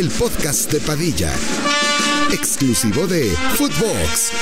El podcast de Padilla, exclusivo de Footbox.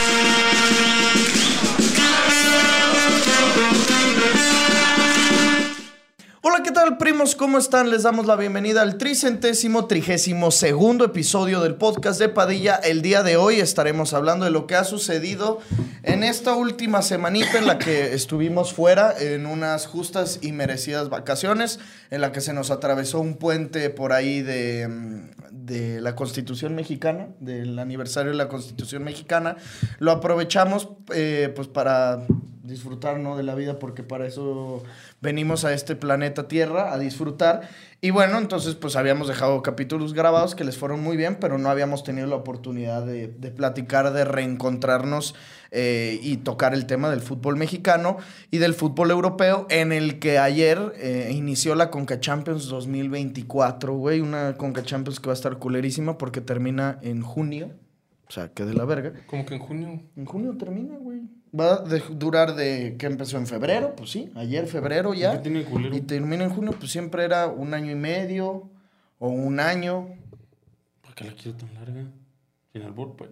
Hola, ¿qué tal, primos? ¿Cómo están? Les damos la bienvenida al tricentésimo, trigésimo segundo episodio del podcast de Padilla. El día de hoy estaremos hablando de lo que ha sucedido en esta última semanita en la que estuvimos fuera en unas justas y merecidas vacaciones, en la que se nos atravesó un puente por ahí de, mm, de la Constitución Mexicana, del aniversario de la Constitución Mexicana. Lo aprovechamos eh, pues para disfrutar ¿no? de la vida porque para eso venimos a este planeta Tierra a disfrutar. Y bueno, entonces pues habíamos dejado capítulos grabados que les fueron muy bien, pero no habíamos tenido la oportunidad de, de platicar, de reencontrarnos eh, y tocar el tema del fútbol mexicano y del fútbol europeo, en el que ayer eh, inició la Conca Champions 2024, güey, una Conca Champions que va a estar culerísima porque termina en junio. O sea, que de la verga. Como que en junio. En junio termina, güey. Va a de- durar de que empezó en febrero, pues sí, ayer febrero ya. ¿Qué tiene culero? Y termina en junio, pues siempre era un año y medio o un año. ¿Para qué la quiero tan larga? Sin albur, pues.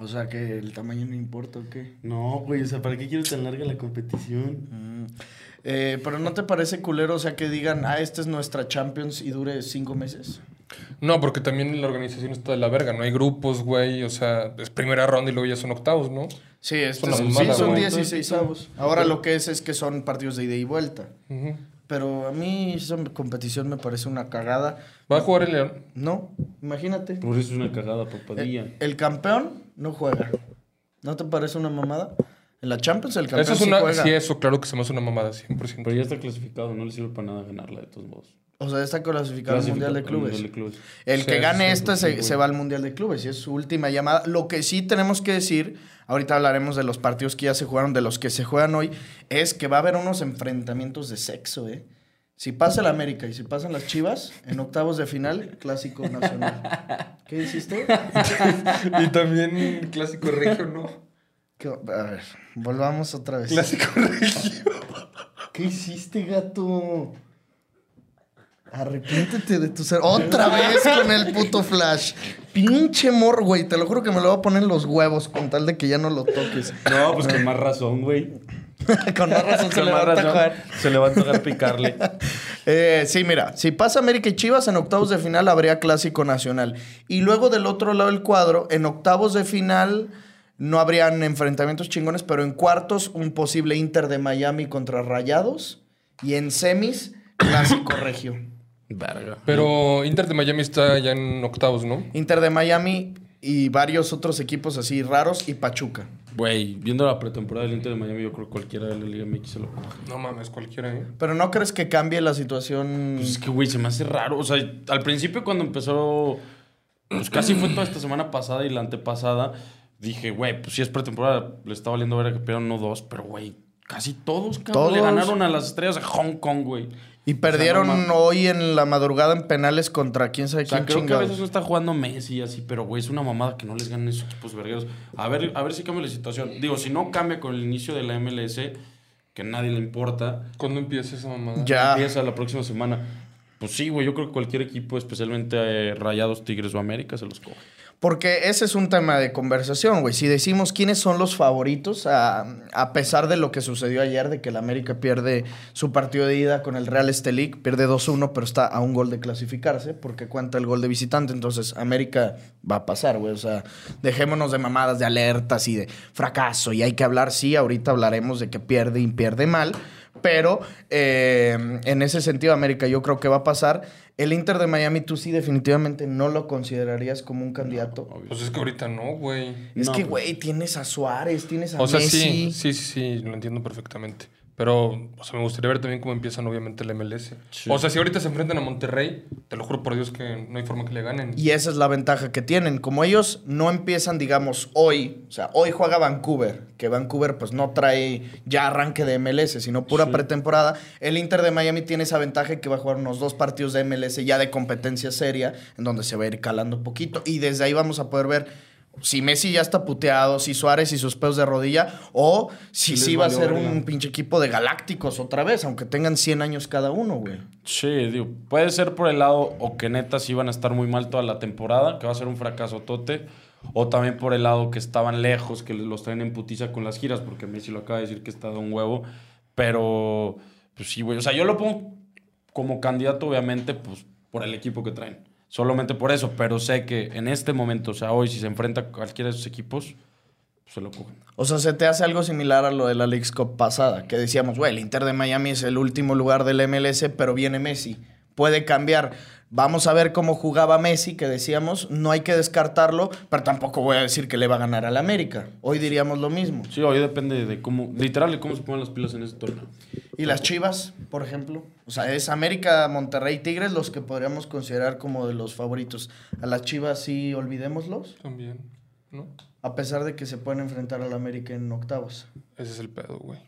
O sea que el tamaño no importa o qué. No, güey, o sea, ¿para qué quiero tan larga la competición? Mm. Eh, pero ¿no te parece culero, o sea, que digan, ah, esta es nuestra Champions y dure cinco meses? No, porque también la organización está de la verga. No hay grupos, güey. O sea, es primera ronda y luego ya son octavos, ¿no? Sí, este una es- sí, son güey. 16 avos. Ahora lo que es es que son partidos de ida y vuelta. Pero a mí esa competición me parece una cagada. Va a jugar el León. No, imagínate. Por eso es una cagada, papadilla. El, el campeón no juega. ¿No te parece una mamada? En la Champions el campeón Eso es sí una. juega. Sí, eso, claro que se me hace una mamada, 100%. Pero ya está clasificado, no le sirve para nada ganarla de todos modos. O sea, está clasificado al Mundial de Clubes. Mundial de Clubes. El Sí, que sí, gane sí, esta sí, se, se va al Mundial de Clubes y es su última llamada. Lo que sí tenemos que decir, ahorita hablaremos de los partidos que ya se jugaron, de los que se juegan hoy, es que va a haber unos enfrentamientos de sexo, ¿eh? Si pasa el América y si pasan las Chivas, en octavos de final, clásico nacional. ¿Qué hiciste? y también clásico regio, ¿no? ¿Qué- A ver, volvamos otra vez. Clásico regio. ¿Qué hiciste, gato? Arrepiéntete de tu ser. Otra vez con el puto flash. Pinche mor, güey. Te lo juro que me lo voy a poner en los huevos con tal de que ya no lo toques. No, pues con más razón, güey. con más razón se Con le va más a razón se le va a tocar picarle. Eh, sí, mira, si pasa América y Chivas, en octavos de final habría clásico nacional. Y luego del otro lado del cuadro, en octavos de final no habrían enfrentamientos chingones, pero en cuartos un posible Inter de Miami contra Rayados. Y en semis, clásico regio. Verga. Pero Inter de Miami está ya en octavos, ¿no? Inter de Miami y varios otros equipos así raros y Pachuca. Güey, viendo la pretemporada del Inter de Miami, yo creo que cualquiera de la Liga MX se lo coge. No mames, cualquiera, ¿eh? Pero ¿no crees que cambie la situación? Pues es que, güey, se me hace raro. O sea, al principio cuando empezó, pues casi fue toda esta semana pasada y la antepasada, dije, güey, pues si es pretemporada, le está valiendo ver que pierdan uno o dos, pero, güey, casi todos, cabrón. Todos. Le ganaron a las estrellas de Hong Kong, güey. Y perdieron O sea, no mames. hoy en la madrugada en penales contra quién sabe O sea, quién creo que a chingados. veces no está jugando Messi y así, pero güey, es una mamada que no les ganen esos equipos vergueros. A ver, a ver si cambia la situación. Digo, si no cambia con el inicio de la MLS, que a nadie le importa, ¿Cuándo empieza esa mamada? Ya. empieza la próxima semana. Pues sí, güey, yo creo que cualquier equipo, especialmente eh, Rayados, Tigres o América, se los coge. Porque ese es un tema de conversación, güey. Si decimos quiénes son los favoritos, a, a pesar de lo que sucedió ayer, de que el América pierde su partido de ida con el Real Estelic, pierde 2-1, pero está a un gol de clasificarse, porque cuenta el gol de visitante. Entonces, América va a pasar, güey. O sea, dejémonos de mamadas, de alertas y de fracaso. Y hay que hablar, sí, ahorita hablaremos de que pierde y pierde mal. Pero eh, en ese sentido, América, yo creo que va a pasar. El Inter de Miami, tú sí definitivamente no lo considerarías como un candidato. Obvio. Pues es que ahorita no, güey. Es No, que, pues- güey, tienes a Suárez, tienes a O sea, Messi. sí, sí, sí, lo entiendo perfectamente. Pero, o sea, me gustaría ver también cómo empiezan, obviamente, el MLS. Sí. O sea, si ahorita se enfrentan a Monterrey, te lo juro por Dios que no hay forma que le ganen. Y esa es la ventaja que tienen. Como ellos no empiezan, digamos, hoy, o sea, hoy juega Vancouver, que Vancouver pues no trae ya arranque de MLS, sino pura Sí. pretemporada. El Inter de Miami tiene esa ventaja que va a jugar unos dos partidos de MLS ya de competencia seria, en donde se va a ir calando un poquito. Y desde ahí vamos a poder ver Si Messi ya está puteado, si Suárez y sus pedos de rodilla, o si sí va a ser verga. un pinche equipo de galácticos otra vez, aunque tengan 100 años cada uno, güey. Sí, digo, puede ser por el lado o que neta sí van a estar muy mal toda la temporada, que va a ser un fracaso tote, o también por el lado que estaban lejos, que los traen en putiza con las giras, porque Messi lo acaba de decir que está de un huevo, pero pues sí, güey, o sea, yo lo pongo como candidato obviamente pues por el equipo que traen, solamente por eso, pero sé que en este momento, o sea, hoy si se enfrenta a cualquiera de esos equipos, pues se lo cogen. O sea, se te hace algo similar a lo de la Leagues Cup pasada, que decíamos, güey, el Inter de Miami es el último lugar del MLS, pero viene Messi. Puede cambiar. Vamos a ver cómo jugaba Messi, que decíamos, no hay que descartarlo, pero tampoco voy a decir que le va a ganar al América. Hoy diríamos lo mismo. Sí, hoy depende de cómo, literal, de cómo se ponen las pilas en ese torneo. Y las Chivas, por ejemplo. O sea, es América, Monterrey, Tigres los que podríamos considerar como de los favoritos. A las Chivas sí, olvidémoslos, También, ¿no? a pesar de que se pueden enfrentar al América en octavos. Ese es el pedo, güey.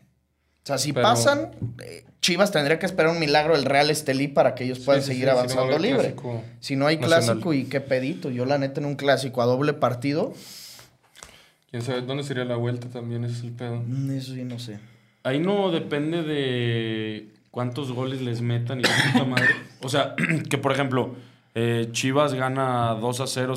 O sea, si Pero- pasan, eh, Chivas tendría que esperar un milagro del Real Estelí para que ellos puedan Sí, seguir sí, si no avanzando libre. si no hay nacional. clásico y qué pedito. Yo la neta en un clásico a doble partido, ¿Quién sabe dónde sería la vuelta también? Ese es el pedo. mm, eso sí no sé. Ahí no depende de cuántos goles les metan y puta madre. O sea, que por ejemplo, eh, Chivas gana 2 a 0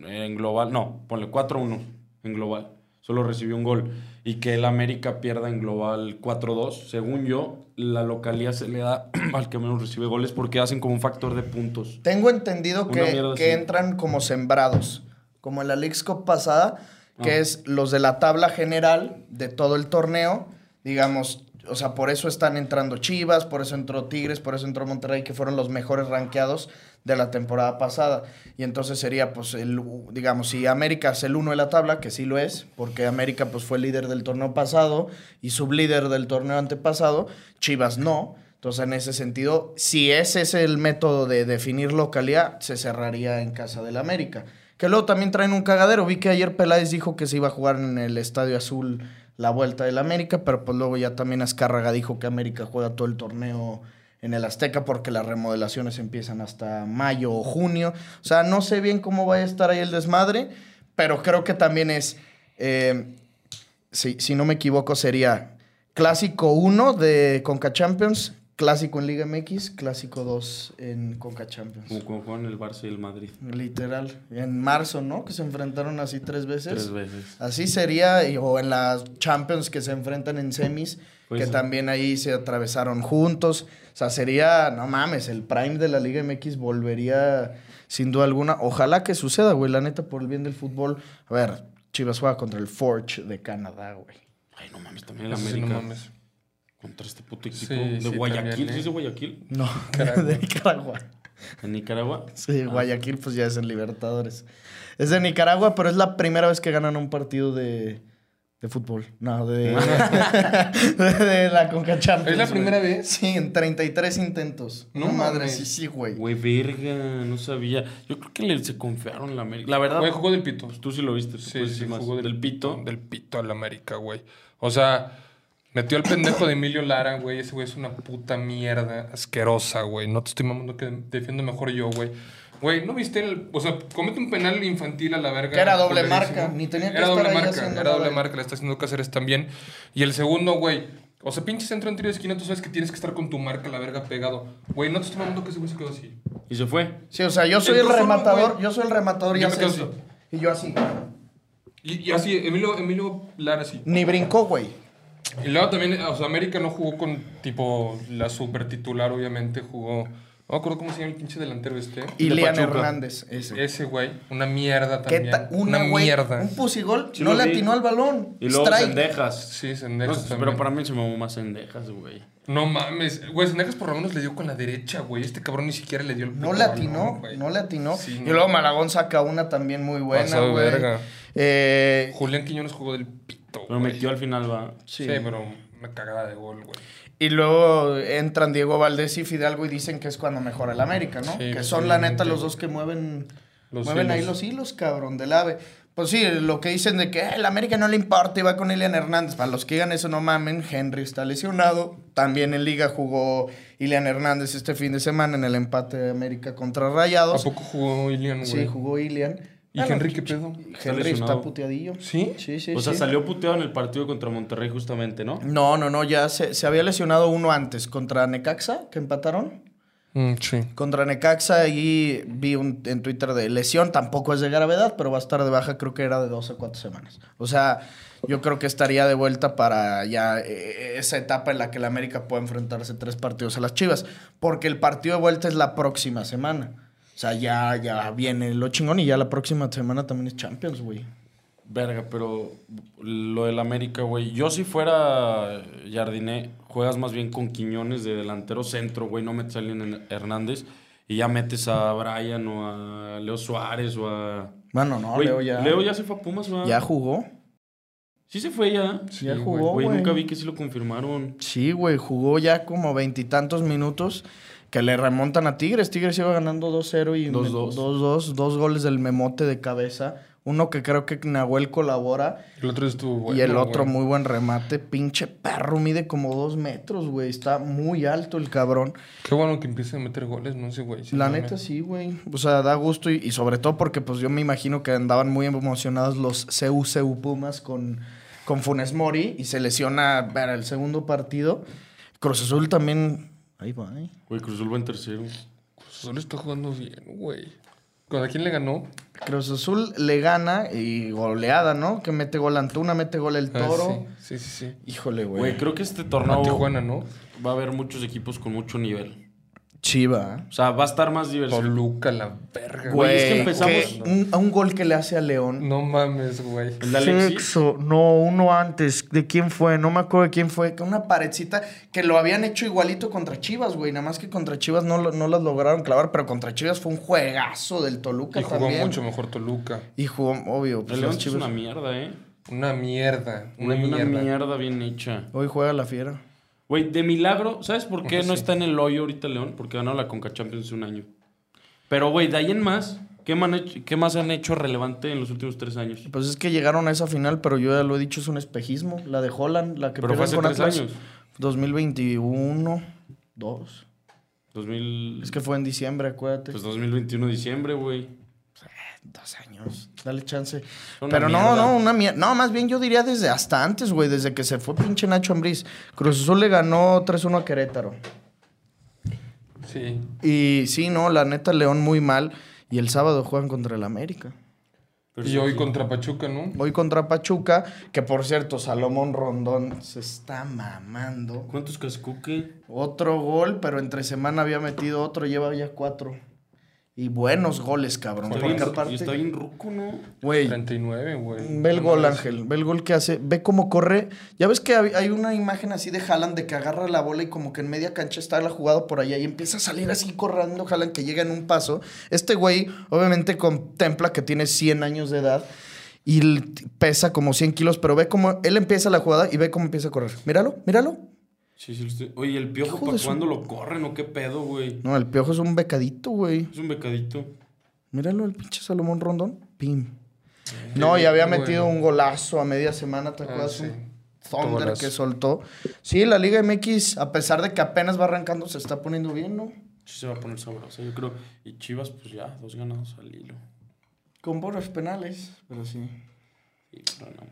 en global. No, ponle 4 a 1 en global. Solo recibió un gol. Y que el América pierda en global 4 a 2. Según yo, la localía se le da al que menos recibe goles porque hacen como un factor de puntos. Tengo entendido Una que, que entran como sembrados, como en la Leagues Cup pasada, que Ah. es los de la tabla general de todo el torneo, digamos, o sea, por eso están entrando Chivas, por eso entró Tigres, por eso entró Monterrey, que fueron los mejores rankeados de la temporada pasada. Y entonces sería, pues, el, digamos, si América es el uno de la tabla, que sí lo es, porque América, pues, fue líder del torneo pasado y sublíder del torneo antepasado, Chivas no. Entonces, en ese sentido, si ese es el método de definir localidad, se cerraría en casa del América. Que luego también traen un cagadero. Vi que ayer Peláez dijo que se iba a jugar en el Estadio Azul la vuelta del América, pero pues luego ya también Azcárraga dijo que América juega todo el torneo en el Azteca porque las remodelaciones empiezan hasta mayo o junio. O sea, no sé bien cómo va a estar ahí el desmadre, pero creo que también es, eh, si, si no me equivoco, sería Clásico 1 de Conca Champions, Clásico en Liga MX, Clásico 2 en Conca Champions. Como juegan el Barça y el Madrid. Literal. En marzo, ¿no? Que se enfrentaron así tres veces. Tres veces. Así sería, y- o en las Champions que se enfrentan en semis, Pues que sí. también ahí se atravesaron juntos. O sea, sería, no mames, el prime de la Liga MX volvería sin duda alguna. Ojalá que suceda, güey, la neta, por el bien del fútbol. A ver, Chivas juega contra el Forge de Canadá, güey. Ay, no mames, también el sí, América. no mames. Contra este puto equipo Sí, de sí, Guayaquil. también, ¿Sí eh. es de Guayaquil? No, de Nicaragua. En Nicaragua. Sí, Guayaquil pues ya es en Libertadores. Es de Nicaragua, pero es la primera vez que ganan un partido de, de fútbol. No, de, de, de la Conca Champions. ¿Es la primera vez? Sí, en 33 intentos. No, No madre, sí, sí, güey. Güey, verga, no sabía. Yo creo que le, se confiaron en la América. La verdad, Güey, jugó del pito. pues tú sí lo viste. tú Sí, sí, jugó del, pito. Del pito al América, güey. O sea, metió al pendejo de Emilio Lara, güey. Ese güey es una puta mierda asquerosa, güey. No te estoy mamando que defiendo mejor yo, güey. Güey, ¿no viste el...? O sea, comete un penal infantil a la verga. Que era doble marca, ni tenía que Era estar doble ahí marca, era doble marca. Le está haciendo Cáceres también. Y el segundo, güey... O sea, pinche centro en tiro de esquina, tú sabes que tienes que estar con tu marca a la verga pegado. Güey, no te estoy mamando que ese güey se quedó así. Y se fue. Sí, o sea, yo soy el rematador, yo soy el rematador y Yo me hace quedo esto. así. Y yo así. Y, y así, Emilio, Emilio Lara así. Ni brincó, güey. Y luego también, o sea, América no jugó con tipo la super titular, obviamente jugó. No me acuerdo cómo se llama el pinche delantero este. Ilian Pachuca. Hernández, ese. Ese güey, una mierda ¿Qué también. ta- una una, güey, mierda. un pusigol, Sí no le atinó al balón. Y luego Strike. Sendejas. Sí, No, Sendejas también. pero para mí se me más Sendejas, güey. No mames. Güey, Sendejas por lo menos le dio con la derecha, güey. Este cabrón ni siquiera le dio el No le atinó, güey. no le atinó. Sí, y no. luego Malagón saca una también muy buena, Pasado de güey. verga. Eh, Julián Quiñones jugó del pito, Pero güey. metió al final, va. Sí. sí. pero una cagada de gol, güey. y luego entran Diego Valdés y Fidalgo y dicen que es cuando mejora el América, ¿no? Sí, que son la neta los dos que mueven, Los mueven ahí hilos. los hilos, cabrón, del ave. Pues sí, lo que dicen de que "Eh, el América no le importa y va con Ilian Hernández. Para los que digan eso, no mamen. Henry está lesionado. También en Liga jugó Ilian Hernández este fin de semana en el empate de América contra ¿A Rayados. poco jugó Ilian, güey? Sí, jugó Ilian. ¿Y Ah, no, Henry qué pedo? Henry está puteadillo. ¿Sí? Sí, sí, o sea, sí. salió puteado en el partido contra Monterrey justamente, ¿no? No, no, no, ya se, se había lesionado uno antes contra Necaxa, que empataron. Mm, sí. Contra Necaxa y vi un, en Twitter de lesión, tampoco es de gravedad, pero va a estar de baja, creo que era de dos a cuatro semanas. O sea, yo creo que estaría de vuelta para ya eh, esa etapa en la que el América puede enfrentarse tres partidos a las Chivas, porque el partido de vuelta es la próxima semana. O sea, ya, ya viene lo chingón y ya la próxima semana también es Champions, güey. Verga, pero lo del América, güey. Yo si fuera Jardiné, juegas más bien con Quiñones de delantero centro, güey. No metes a alguien Hernández y ya metes a Brian o a Leo Suárez o a... Bueno, no, Leo ya, Leo ya se fue a Pumas, ¿verdad? ya jugó. Sí se fue ya. Sí, ya jugó, Güey, güey. nunca vi que sí lo confirmaron. Sí, güey, jugó ya como veintitantos minutos que le remontan a Tigres. Tigres iba ganando 2-0 y 2-2. 2-2, dos goles del memote de cabeza. Uno que creo que Nahuel colabora El otro estuvo bueno. y el otro güey. muy buen remate. Pinche perro, mide como dos metros, güey. Está muy alto el cabrón. Qué bueno que empiece a meter goles, no sé, güey. La no neta me- sí, güey. O sea, da gusto y, y sobre todo porque pues yo me imagino que andaban muy emocionados los CU Pumas con, con Funes Mori y se lesiona para el segundo partido. Cruz Azul también... Ahí va, ¿eh? Güey, Cruzul va en tercero. Cruz Azul está jugando bien, güey. ¿Con a quién le ganó? Cruz Azul le gana y goleada, ¿no? Que mete gol Antuna, mete gol el Ah, Toro. sí, sí, sí. sí. Híjole, güey. Güey, creo que este A torneo Tijuana, ¿no? va a haber muchos equipos con mucho nivel. Chiva. O sea, va a estar más diversificado. Toluca, la verga. Güey, es que empezamos- que un, a un gol que le hace a León. No mames, güey. El. Sexo. No, uno antes. ¿De quién fue? No me acuerdo de quién fue. Que una paredcita que lo habían hecho igualito contra Chivas, güey. Nada más que contra Chivas no, lo- no las lograron clavar, pero contra Chivas fue un juegazo del Toluca Y jugó también. mucho mejor Toluca. Y jugó, obvio. Pues El León es Chivas. una mierda, ¿eh? Una mierda. Una, Una, mierda. mierda bien hecha. Hoy juega la fiera. Güey, de milagro, ¿sabes por qué no sí. está en el hoyo ahorita León? Porque ganó la Conca Champions hace un año. Pero, güey, de ahí en más, ¿qué, hecho- qué más han hecho relevante en los últimos tres años? Pues es que llegaron a esa final, pero yo ya lo he dicho, es un espejismo. La de Holland, la que Pero fue hace con tres Atlas. años. 2021, 2. 2000... Es que fue en diciembre, acuérdate. Pues 2021 diciembre, güey. Dos años. Dale chance. Una Pero no, mierda. no, una mierda. No, más bien yo diría desde hasta antes, güey. Desde que se fue pinche Nacho Ambriz. Cruz Azul le ganó 3-1 a Querétaro. Sí. Y sí, no, la neta, León muy mal. Y el sábado juegan contra el América. Pero y sí, hoy sí. contra Pachuca, ¿no? Hoy contra Pachuca, que por cierto, Salomón Rondón se está mamando. ¿Cuántos cascuque? Otro gol, pero entre semana había metido otro, lleva ya cuatro. Y buenos goles, cabrón. Porque bien, aparte, y está bien ruco, ¿no? güey, 39, güey. Ve el gol. Ángel. Ve el gol que hace. Ve cómo corre. Ya ves que hay una imagen así de Haaland de que agarra la bola y como que en media cancha está la jugada por allá y empieza a salir así corriendo Haaland que llega en un paso. Este güey obviamente contempla que tiene 100 años de edad y pesa como 100 kilos, pero ve cómo él empieza la jugada y ve cómo empieza a correr. Míralo, míralo. Sí, sí. lo estoy- Oye, ¿el piojo para cuándo lo corren o qué pedo, güey? No, el piojo es un becadito, güey. Es un becadito. Míralo, el pinche Salomón Rondón. Pim. No, y había bueno. metido un golazo a media semana, ¿te Ah, acuerdas? sí. Un Thunder que soltó. Sí, la Liga MX, a pesar de que apenas va arrancando, se está poniendo bien, ¿no? Sí se va a poner sabrosa, yo creo. Y Chivas, pues ya, dos ganados al hilo. Con buenos penales, pero sí. Sí, pero no.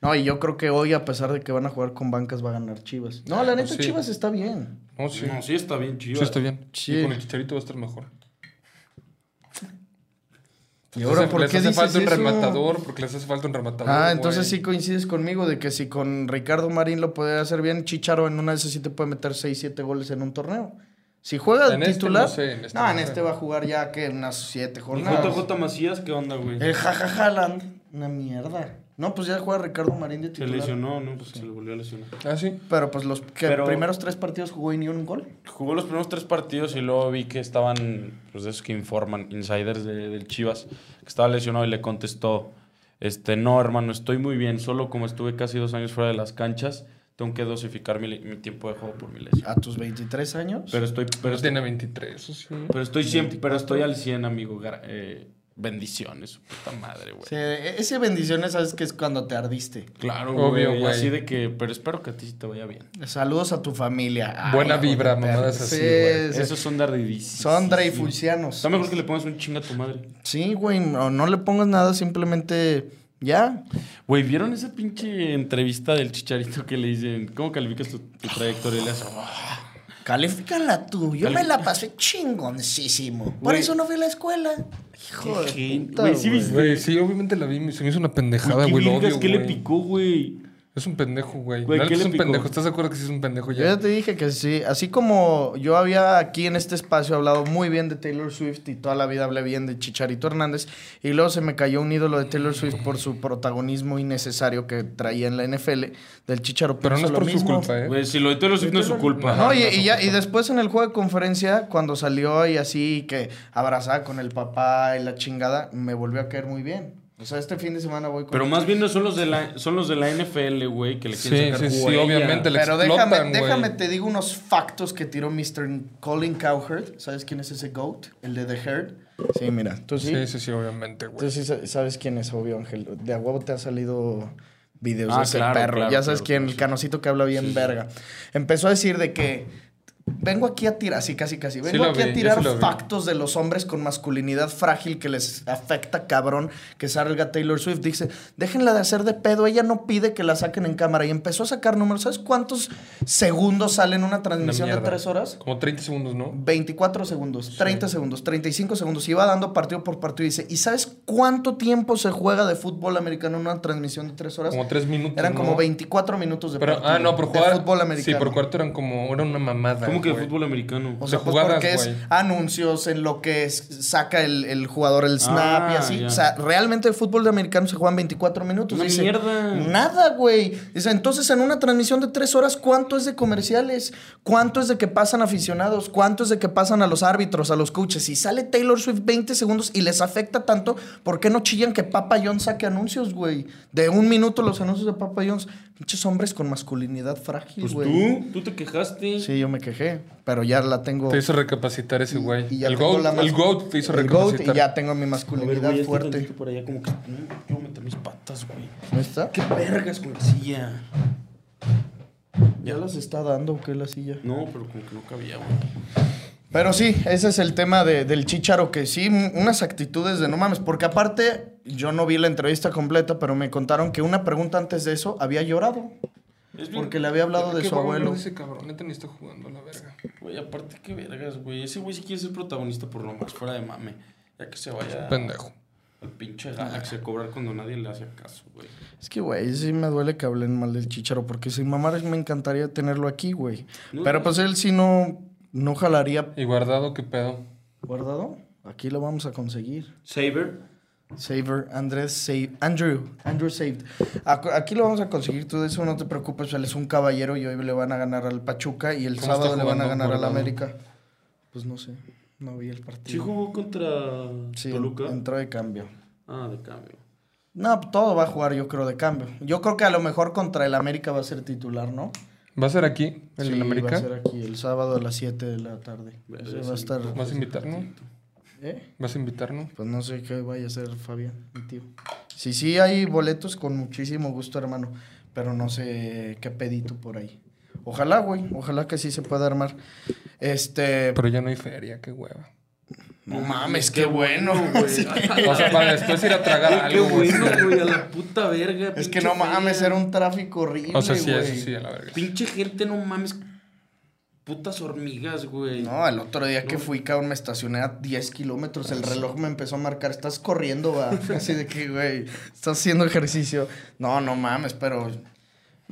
No, y yo creo que hoy, a pesar de que van a jugar con bancas, va a ganar Chivas. No, la neta, pues sí. Chivas está bien. No, sí. No, sí está bien Chivas. Sí, está bien. Sí. Y con el chicharito va a estar mejor. ¿Y Les ahora hace- por les qué hace dices falta un eso? rematador, porque les hace falta un rematador. Ah, entonces sí coincides conmigo de que si con Ricardo Marín lo puede hacer bien, Chicharo en una de esas sí te puede meter 6, 7 goles en un torneo. Si juega de este titular. no sé, en este no, no en sé. este va a jugar ya que unas 7 ¿Y jornadas. JJ Macías qué onda, güey? El jaja Haaland, una mierda. No, pues ya juega Ricardo Marín de Se titular. lesionó, ¿no? Pues se le volvió a lesionar. Ah, sí. Pero pues los que Pero- primeros tres partidos jugó y ni un gol. Jugó los primeros tres partidos y luego vi que estaban, pues de esos que informan, insiders de- del Chivas, que estaba lesionado y le contestó, este, no, hermano, estoy muy bien, solo como estuve casi dos años fuera de las canchas, tengo que dosificar mi, mi tiempo de juego por mi lesión. A tus 23 años. Pero estoy, pero estoy, tiene 23, eso sí. pero estoy siempre, pero estoy al 100, amigo. eh, bendiciones, su puta madre, güey. Sí, ese bendiciones, sabes que es cuando te ardiste. Claro, Obvio, güey. Así de que, pero espero que a ti sí te vaya bien. Saludos a tu familia. Ay, Buena vibra, mamadas así, Sí, güey. sí. Esos son de ardidísimos. Son Dreyfusianos. Está mejor que le pongas un chinga a tu madre. Sí, güey, no, no le pongas nada, simplemente ya. Güey, ¿vieron esa pinche entrevista del chicharito que le dicen, ¿cómo calificas tu, tu trayectoria? Y le hace, "Ah". Califícala tú. Yo me la pasé chingoncísimo. Por Güey. eso no fui a la escuela. Hijo Qué de puta, güey, sí güey. Güey, obviamente la vi. Se me hizo una pendejada, ¿qué güey. Lo odio, ¿Qué le güey. picó, güey? Es un pendejo, güey. Güey, La ¿qué neta le es un picó? pendejo. ¿Estás de acuerdo que sí es un pendejo Yo ya? ya te dije que sí. Así como yo había aquí en este espacio hablado muy bien de Taylor Swift y toda la vida hablé bien de Chicharito Hernández. Y luego se me cayó un ídolo de Taylor Swift por su protagonismo innecesario que traía en la NFL del Chicharo. Pero no es lo por su mismo. culpa, ¿eh? Güey, si lo de Taylor Swift no es su culpa. No, y, y ya, no. y después en el juego de conferencia, cuando salió y así que abrazaba con el papá y la chingada, me volvió a caer muy bien. O sea, este fin de semana voy con... Pero más bien no son los de la, son los de la NFL, güey, que le Sí, quieren sacar sí, sí, obviamente. le Pero explotan, déjame, güey. déjame te digo unos factos que tiró Mr. Colin Cowherd. ¿Sabes quién es ese GOAT? El de The Herd. Sí, mira. ¿Tú sí? Sí, sí, sí, obviamente, güey. Tú sí sa- sabes quién es, obvio, Ángel. De a huevo te ha salido videos Ah, de ese claro, perro. claro, ya sabes claro, quién, claro, el canocito que habla bien verga. Empezó a decir de que vengo aquí a tirar, así casi casi, vengo aquí vi, a tirar sí vi. factos de los hombres con masculinidad frágil que les afecta cabrón que salga Taylor Swift. Dice, déjenla de hacer de pedo, ella no pide que la saquen en cámara. Y empezó a sacar números. ¿Sabes cuántos segundos sale en una Una transmisión de tres horas? Como 30 segundos, ¿no? 24 segundos, 30 segundos, 35 segundos. Iba dando partido por partido y dice, ¿y sabes cuánto tiempo se juega de fútbol americano en una transmisión de tres horas? Como 3 minutos. Eran ¿no? como 24 minutos de Pero, partido. ah, no, por de jugar. fútbol americano. Sí, por cuarto eran como. Era una mamada. ¿Cómo que de güey. fútbol americano? O sea, pues jugadas, porque es anuncios en lo que es- saca el, el jugador el snap y Ah, así. ya. O sea, realmente el fútbol de americano se juegan 24 minutos. Una Dice, mierda. Nada, güey. Dice, entonces en una transmisión de tres horas, ¿cuánto es de comerciales? ¿Cuánto es de que pasan aficionados? ¿Cuánto es de que pasan a los árbitros, a los coaches? Si sale Taylor Swift 20 segundos y les afecta tanto, ¿por qué no chillan que Papa John's saque anuncios, güey? De un minuto los anuncios de Papa John's. Pinches hombres con masculinidad frágil, Pues güey. tú, tú te quejaste. Sí, yo me quejé, pero ya la tengo. Te hizo recapacitar ese güey. Y ya El tengo GOAT, la mas- el GOAT te hizo el GOAT recapacitar. y ya tengo mi A ver, masculinidad güey, fuerte. por allá como que... No, quiero meter mis patas, güey. ¿No está? ¿Qué vergas con la silla? ¿Ya las está dando o qué la silla? No, pero como que no cabía, güey. Pero sí, ese es el tema de- del chicharo, que sí, unas actitudes de no mames, porque aparte, yo no vi la entrevista completa, pero me contaron que una pregunta antes de eso había llorado. Es bien- Porque le había hablado de ¿Qué su abuelo. ese cabrón? Neta ni está jugando a la verga. Güey, aparte, qué vergas, güey. Ese güey sí quiere ser protagonista por lo más fuera de mame. Ya que se vaya Pendejo. al pinche Galaxy a cobrar cuando nadie le hace caso, güey. Es que, güey, sí me duele que hablen mal del chicharo, porque si mamá me encantaría tenerlo aquí, güey. No, pero no. pues él sí no, no jalaría ¿Y guardado qué pedo? guardado. Aquí lo vamos a conseguir. Saber. Saver, Andrés Save, Andrew, Andrew Saved. Aquí lo vamos a conseguir, tú de eso no te preocupes, él es un caballero y hoy le van a ganar al Pachuca y el ¿Cómo sábado le van a ganar al? América. Pues no sé, no vi el ¿Sí partido. jugó contra Sí, Toluca? entró de cambio. Ah, de cambio. No, todo va a jugar yo creo de cambio. Yo creo que a lo mejor contra el América va a ser titular, ¿no? ¿Va a ser aquí, en Sí, el va América? a ser aquí el sábado a las 7 de la tarde. Va a estar... ¿Vas a invitarnos? ¿Eh? ¿Vas a invitarnos? Pues no sé qué vaya a hacer Fabián, mi tío. Sí, sí, hay boletos con muchísimo gusto, hermano. Pero no sé qué pedito por ahí. Ojalá, güey. Ojalá que sí se pueda armar. Este. Pero ya no hay feria, qué hueva. No mames, qué bueno, güey. O sea, para después ir a tragar Qué algo, güey. bueno, güey, a la puta verga. Es que no mames, era un tráfico horrible. O sea, sí, güey. eso sí, a la verga. Pinche gente, no mames. Putas hormigas, güey. No, el otro día que fui, cabrón, me estacioné a 10 kilómetros. El reloj me empezó a marcar. Estás corriendo, va. Así de que, güey, estás haciendo ejercicio. No, no mames, pero.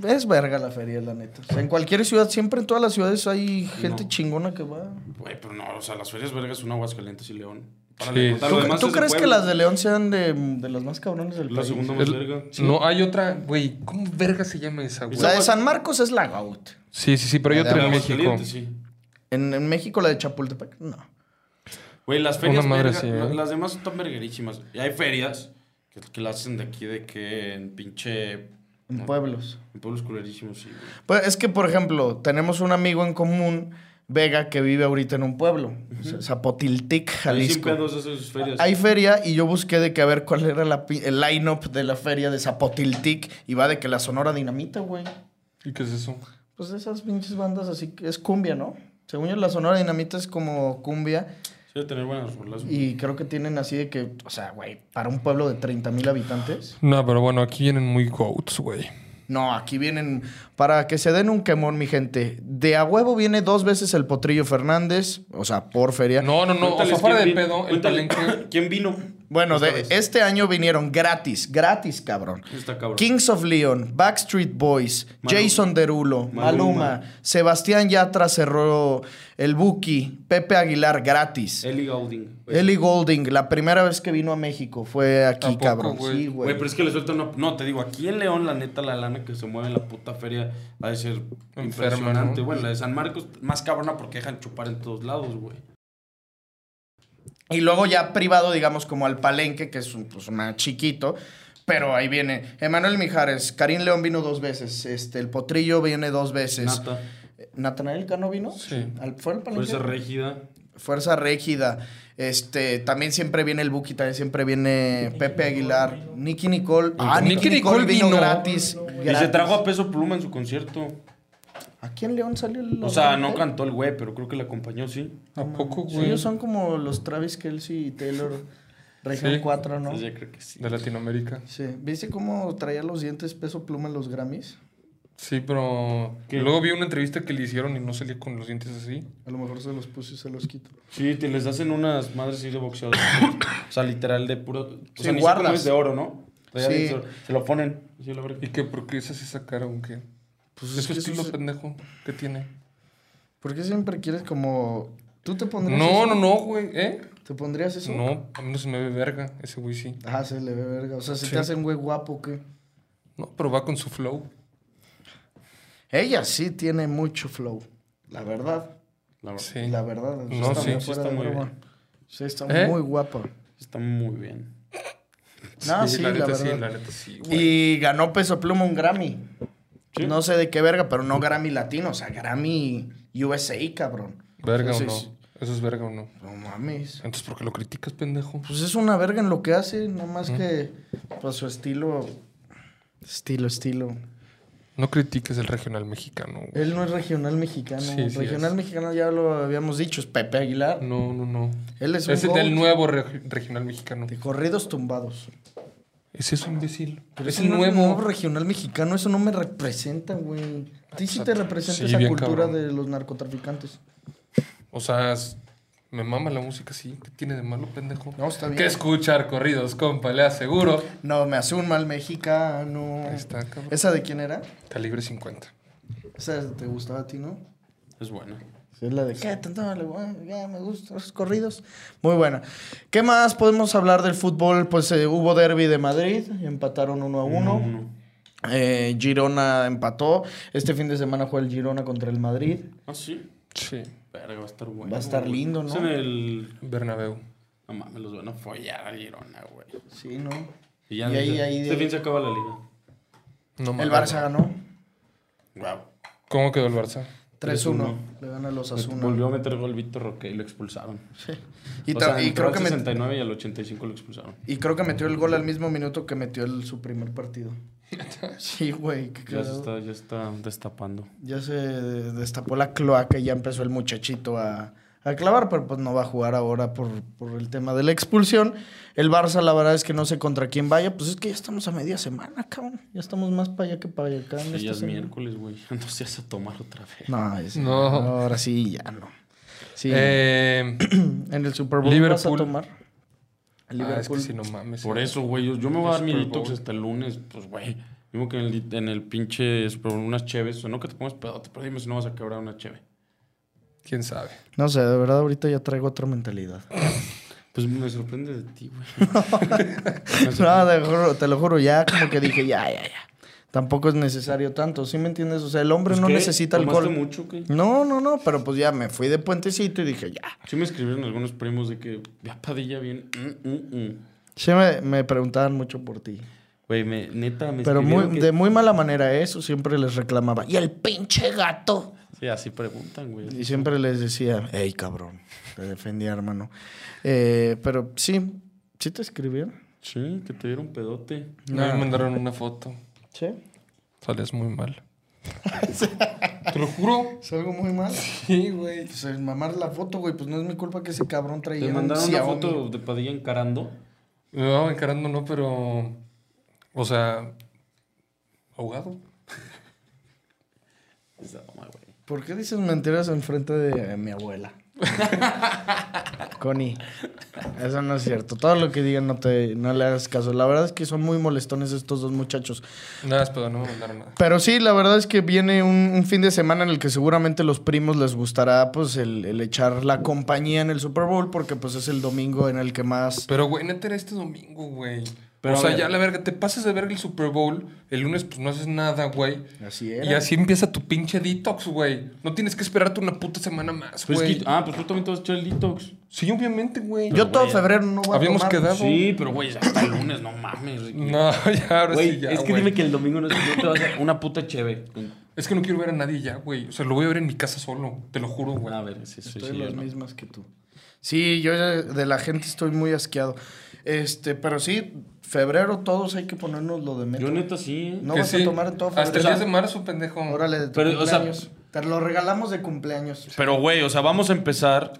Es verga la feria, la neta. O sea, en cualquier ciudad, siempre en todas las ciudades hay gente No. chingona que va. Güey, pero no, o sea, las ferias vergas son Aguascalientes y León. Sí. ¿Tú, tú crees que las de León sean de, de las más cabrones del La país? segunda más El- verga. No, hay otra, güey. ¿Cómo verga se llama esa, güey? La de San Marcos es la GOAT. Sí, sí, sí, pero hay La otra en México. Sí. En, en México la de Chapultepec, no. Güey, las ferias Una madre verga- ¿eh? la- las demás están verguerísimas. Y hay ferias que, que las hacen de aquí, de que en pinche... En no, pueblos. En pueblos culerísimos, sí, güey. Pues es que, por ejemplo, tenemos un amigo en común Vega, que vive ahorita en un pueblo, o sea, Zapotiltic, Jalisco. pedos esas ferias. Hay feria y yo busqué de que a ver cuál era la el line-up de la feria de Zapotiltic y va de que la Sonora Dinamita, güey. ¿Y qué es eso? Pues de esas pinches bandas así que es cumbia, ¿no? Según yo, la Sonora Dinamita es como cumbia Sí, de tener buenas rolas. güey. y creo que tienen así de que, o sea, güey, para un pueblo de 30 mil habitantes. No, pero bueno, aquí vienen muy goats, güey. No, aquí vienen para que se den un quemón, mi gente. De a huevo viene dos veces el Potrillo Fernández, o sea, por feria. No, no, no. O sea, fuera de vi- pedo, el cuéntale palenque. ¿Quién vino? Bueno, Esta de, vez. este año vinieron gratis, gratis, cabrón. Está cabrón. Kings of Leon, Backstreet Boys, Maluma. Jason Derulo, Maluma, Maluma. Sebastián Yatra cerró el Buki, Pepe Aguilar gratis. Ellie Goulding. Ellie Golding, la primera vez que vino a México fue ¿A aquí, cabrón. güey? Sí, Güey, güey. pero es que le sueltan una... No, te digo, aquí en León, la neta, la lana que se mueve en la puta feria va a ser Enferma, impresionante. ¿no? Bueno, la de San Marcos, más cabrona porque dejan chupar en todos lados, güey. Y luego ya privado, digamos, como al Palenque, que es un, pues, más chiquito. Pero ahí viene Emanuel Mijares, Karim León vino dos veces, este, el Potrillo viene dos veces. Nata, ¿Natanael Cano vino? Sí. Al- ¿Fue al Palenque? fuerza rígida. Fuerza Régida. Este, también siempre viene el Buki, también siempre viene Pepe Aguilar, Nicky Nicole. Ah, Nicky Nicole Nicole vino, vino. gratis. Y se gratis. trajo a Peso Pluma en su concierto. ¿Aquí en León salió el O sea, no cantó el güey, pero creo que le acompañó, sí. ¿A poco, Sí, güey? ellos son como los Travis Kelsey y Taylor Región Sí. 4, ¿no? Entonces, ya creo que sí. De Latinoamérica. Sí. ¿Viste cómo traía los dientes peso pluma en los Grammys? Sí, pero. ¿Qué? Luego vi una entrevista que le hicieron y no salía con los dientes así. A lo mejor se los puse y se los quito. Sí, te les hacen unas madres así de boxeador. o sea, literal de puro. O Sí, sea, ni guardas. de oro, ¿no? Sí. Se, se lo ponen. Sí, la ¿Y verdad. qué? ¿Por qué es así esa cara o qué? Pues es es que estilo sí se- pendejo que tiene. ¿Por qué siempre quieres como... ¿Tú te pondrías No, eso? no, no, güey. ¿Eh? ¿Te pondrías eso? No, a mí no se me ve verga. Ese güey sí. Ah, se le ve verga. O sea, se Sí. te hace un güey guapo, ¿qué? No, pero va con su flow. Ella sí tiene mucho flow. La verdad. La verdad. Sí. La verdad. o sea, No, sí, muy sí fuera está muy bien. Sí, está ¿Eh? muy guapa. Está muy bien. No, sí, la la, neta verdad. sí, la neta sí, güey. Y ganó Peso Pluma un Grammy. Sí. No sé de qué verga, pero no Grammy latino, o sea, Grammy USA, cabrón. ¿Verga o no? ¿Eso es verga o no? No mames. Entonces, ¿por qué lo criticas, pendejo? Pues es una verga en lo que hace, no más que pues su estilo. Estilo, estilo. No critiques el regional mexicano, güey. Él no es regional mexicano. Sí, sí regional es. mexicano ya lo habíamos dicho, es Pepe Aguilar. No, no, no. Él es un Es del nuevo reg- regional mexicano. de corridos tumbados. Es eso, imbécil. Pero es ese el nuevo. nuevo regional mexicano, eso no me representa, güey. A ti sí te representa Sí, esa bien cultura cabrón. de los narcotraficantes. O sea, es- me mama la música, sí. ¿Qué tiene de malo, pendejo? No, está bien. ¿Qué escuchar corridos, compa? Le aseguro. No, me hace un mal mexicano. Ahí está, cabrón. ¿Esa de quién era? Calibre 50. Esa te gustaba a ti, ¿no? Es buena. Es la de ¿qué tanto? Ya me gustan los corridos. Muy buena. ¿Qué más podemos hablar del fútbol? Pues eh, hubo derby de Madrid, empataron uno a uno. Eh, Girona empató. Este fin de semana juega el Girona contra el Madrid. Ah, sí. Sí. Verga, va a estar bueno. Va a estar lindo, ¿no? Es en el. Bernabéu. No mames, los van a follar a Girona, güey. Sí, ¿no? Y ya Y ahí- ahí este de- fin se acaba la liga. No El. Barça ganó Wow. ¿Cómo quedó el Barça? 3-1. Le gana a los Asuna. Volvió a meter gol Víctor Roque y lo expulsaron. Y, o sea, y creo que al met- 69 y al 85 lo expulsaron. y creo que metió el gol al mismo minuto que metió el, su primer partido. Sí, güey. Ya se está, ya está destapando. Ya se destapó la cloaca y ya empezó el muchachito a, a clavar, pero pues no va a jugar ahora por, por el tema de la expulsión. El Barça, la verdad es que no sé contra quién vaya, pues es que ya estamos a media semana, cabrón. Ya estamos más para allá que para acá. en Sí, esta ya es semana. miércoles, güey. No seas a tomar otra vez. No, es- No. ahora sí, ya no. Sí, Eh, en el Super Bowl vas a Liverpool. tomar. El ah, es que Liverpool. si no mames. Por eso, güey. Yo, yo me voy a dar mi detox hasta el lunes. Pues, güey. Mismo que en el, en el pinche Super Bowl, unas cheves. O sea, no que te pongas pedote, pero dime si no vas a quebrar una cheve. ¿Quién sabe? No sé, de verdad ahorita ya traigo otra mentalidad. Pues me sorprende de ti, güey. No, te, juro- te lo juro, ya como que dije, ya, ya, ya. Tampoco es necesario tanto, ¿sí me entiendes? O sea, el hombre Pues, no ¿qué? necesita ¿Tomaste alcohol. mucho, qué? No, no, no, pero pues ya me fui de puentecito y dije, ya. Sí me escribieron algunos primos de que ya Padilla bien. mm, mm, mm". Sí me, me preguntaban mucho por ti. Güey, me, neta, me Pero muy, que- de muy mala manera eso, siempre les reclamaba. Y el pinche gato. Sí, así preguntan, güey. Y siempre les decía, hey, cabrón. Te defendía, hermano. Eh, pero sí, sí te escribieron. Sí, que te dieron pedote. No, me mandaron una foto. Sí. Sales muy mal. Te lo juro. ¿Es algo muy mal? Sí, güey. Pues el mamar la foto, güey, pues no es mi culpa que ese cabrón traía Te un mandaron una Xiaomi. foto de Padilla encarando. No, encarando no, pero. O sea. Ahogado. Esa mamá, güey. ¿Por qué dices mentiras enfrente de eh, mi abuela? Connie, eso no es cierto. Todo lo que digan no te no le hagas caso. La verdad es que son muy molestones estos dos muchachos. Nada, pero no me mandaron nada. Pero sí, la verdad es que viene un, un fin de semana en el que seguramente los primos les gustará pues el, el echar la compañía en el Super Bowl porque pues es el domingo en el que más... Pero, güey, neta era este domingo, güey. Pero, o sea, ver. ya la verga, te pasas de verga el Super Bowl, el lunes pues no haces nada, güey. Así era. Y así empieza tu pinche detox, güey. No tienes que esperarte una puta semana más, Pues güey. que- ah, pues tú también te vas a echar el detox. Sí, obviamente, güey. Yo todo güey, febrero no voy a Habíamos tomar. quedado. Sí, pero güey, hasta el lunes, no mames. Ricky. No, ya, ahora Güey, sí, ya, es que güey. dime que el domingo no, es- no te vas a una puta cheve. Es que no quiero ver a nadie ya, güey. O sea, lo voy a ver en mi casa solo. Te lo juro, güey. A ver, sí, sí, Estoy sí, las no. mismas que tú. Sí, yo ya de la gente estoy muy asqueado. Este, pero sí, febrero todos hay que ponernos lo de metro. Yo neta sí. ¿eh? No Que vas sí. a tomar en todo Hasta el febrero. 10 de marzo, pendejo. Órale, de tu Pero, o sea- cumpleaños. Te lo regalamos de cumpleaños. Pero, güey, o sea, vamos a empezar.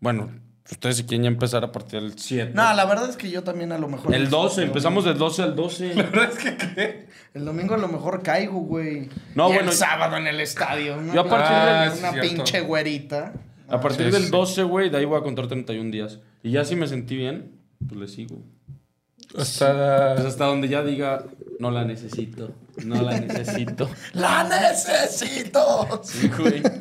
Bueno, ustedes si quieren ya empezar a partir del 7. No, la verdad es que yo también a lo mejor. El 12, empezamos del 12 al 12. El domingo a lo mejor caigo, güey. No, Y bueno. El sábado en el estadio. Una, Yo a partir Ah, sí, una cierto. pinche güerita. A partir Sí, del sí. 12, güey, de ahí voy a contar 31 días. Y ya si me sentí bien, pues le sigo. Hasta. Pues hasta donde ya diga, no la necesito. No la necesito. ¡La necesito! Sí, güey.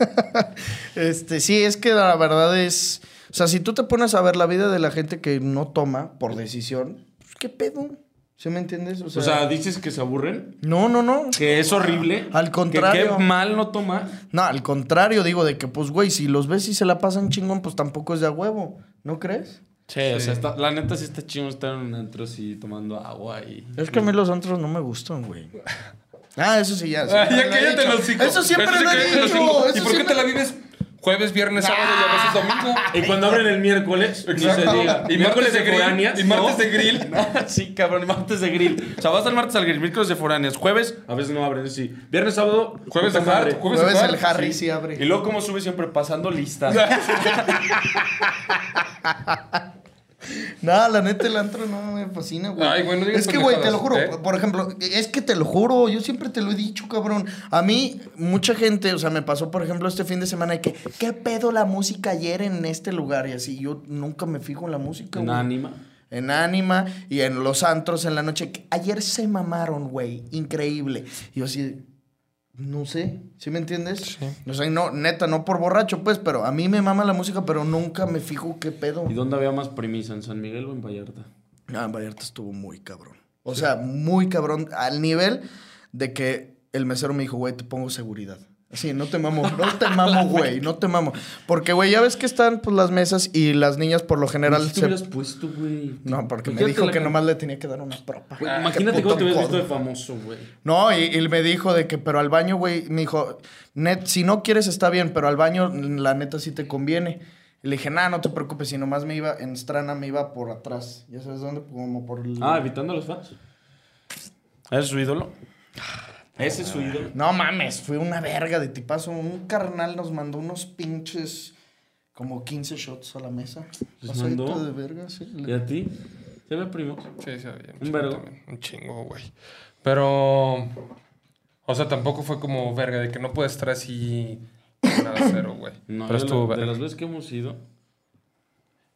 Este, sí, es que la verdad es. O sea, si tú te pones a ver la vida de la gente que no toma por decisión, pues qué pedo. ¿Sí me entiendes? O sea, O sea, dices que se aburren, no, no, no. que es horrible. Al que contrario. qué mal no tomar. No, al contrario, digo, de que, pues, güey, si los ves y se la pasan chingón, pues tampoco es de a huevo. ¿No crees? Sí, o sea, está- la neta sí está chido estar en un antro así tomando agua y... Es que a mí los antros no me gustan, güey. Ah, eso sí, ya. Ah, siempre ya cállate los. Eso siempre sí, lo he dicho. ¿Y por qué te la vives jueves, viernes, sábado y a veces domingo? Y cuando abren el miércoles, ni se diga. Y martes de grill. foráneas, Y martes de grill. sí, cabrón, martes de grill. O sea, vas al martes al grill, miércoles de foráneas, jueves, a veces no abren, sí. Viernes, sábado, Jueves de madre. jueves Jueves de el hard. Harry sí, abre. Y luego como sube siempre pasando listas. No, la neta, el antro no me fascina, güey. Ay, güey, no digas Es que, güey, te lo juro. ¿eh? Por ejemplo, es que te lo juro. Yo siempre te lo he dicho, cabrón. A mí, mucha gente, o sea, me pasó, por ejemplo, este fin de semana de que, ¿qué pedo la música ayer en este lugar? Y así, yo nunca me fijo en la música, En güey. ánima. En Anima y en los antros en la noche. que Ayer se mamaron, güey. Increíble. Y yo así, no sé, ¿sí me entiendes? Sí. O sea, no, neta, no por borracho, pues, pero a mí me mama la música, pero nunca me fijo qué pedo. ¿Y dónde había más premisa? ¿En San Miguel o en Vallarta? Ah, Vallarta estuvo muy cabrón. O sea, muy cabrón. Al nivel de que el mesero me dijo, güey, te pongo seguridad. Así, no te mamo, no te mamo, güey, no te mamo. Porque, güey, ya ves que están pues, las mesas y las niñas por lo general ¿Qué te se... hubieras puesto, güey? No, porque me Imagínate dijo que nomás le tenía que dar una propa. Ah, imagínate cómo te hubieras visto de famoso, güey. No, y, y me dijo de que, pero al baño, güey, me dijo, net, si no quieres está bien, pero al baño, la neta, sí te conviene. Y le dije, nah, no te preocupes, si nomás me iba, en Strana me iba por atrás. ¿Ya sabes dónde? Como por el... Ah, evitando los fans. ¿Ese es su ídolo? Ese es su ídolo. No mames, fue una verga de tipazo. Un carnal nos mandó unos pinches como 15 shots a la mesa. ¿Les Pasadito mandó? de verga, sí. ¿Y a ti? ¿Se ve primo? Sí, sí, había. Un vergo. Un chingo, güey. Pero. O sea, tampoco fue como verga de que no puedes estar así. Nada cero, güey. No, Pero yo estuvo la- de verga. las veces que hemos ido.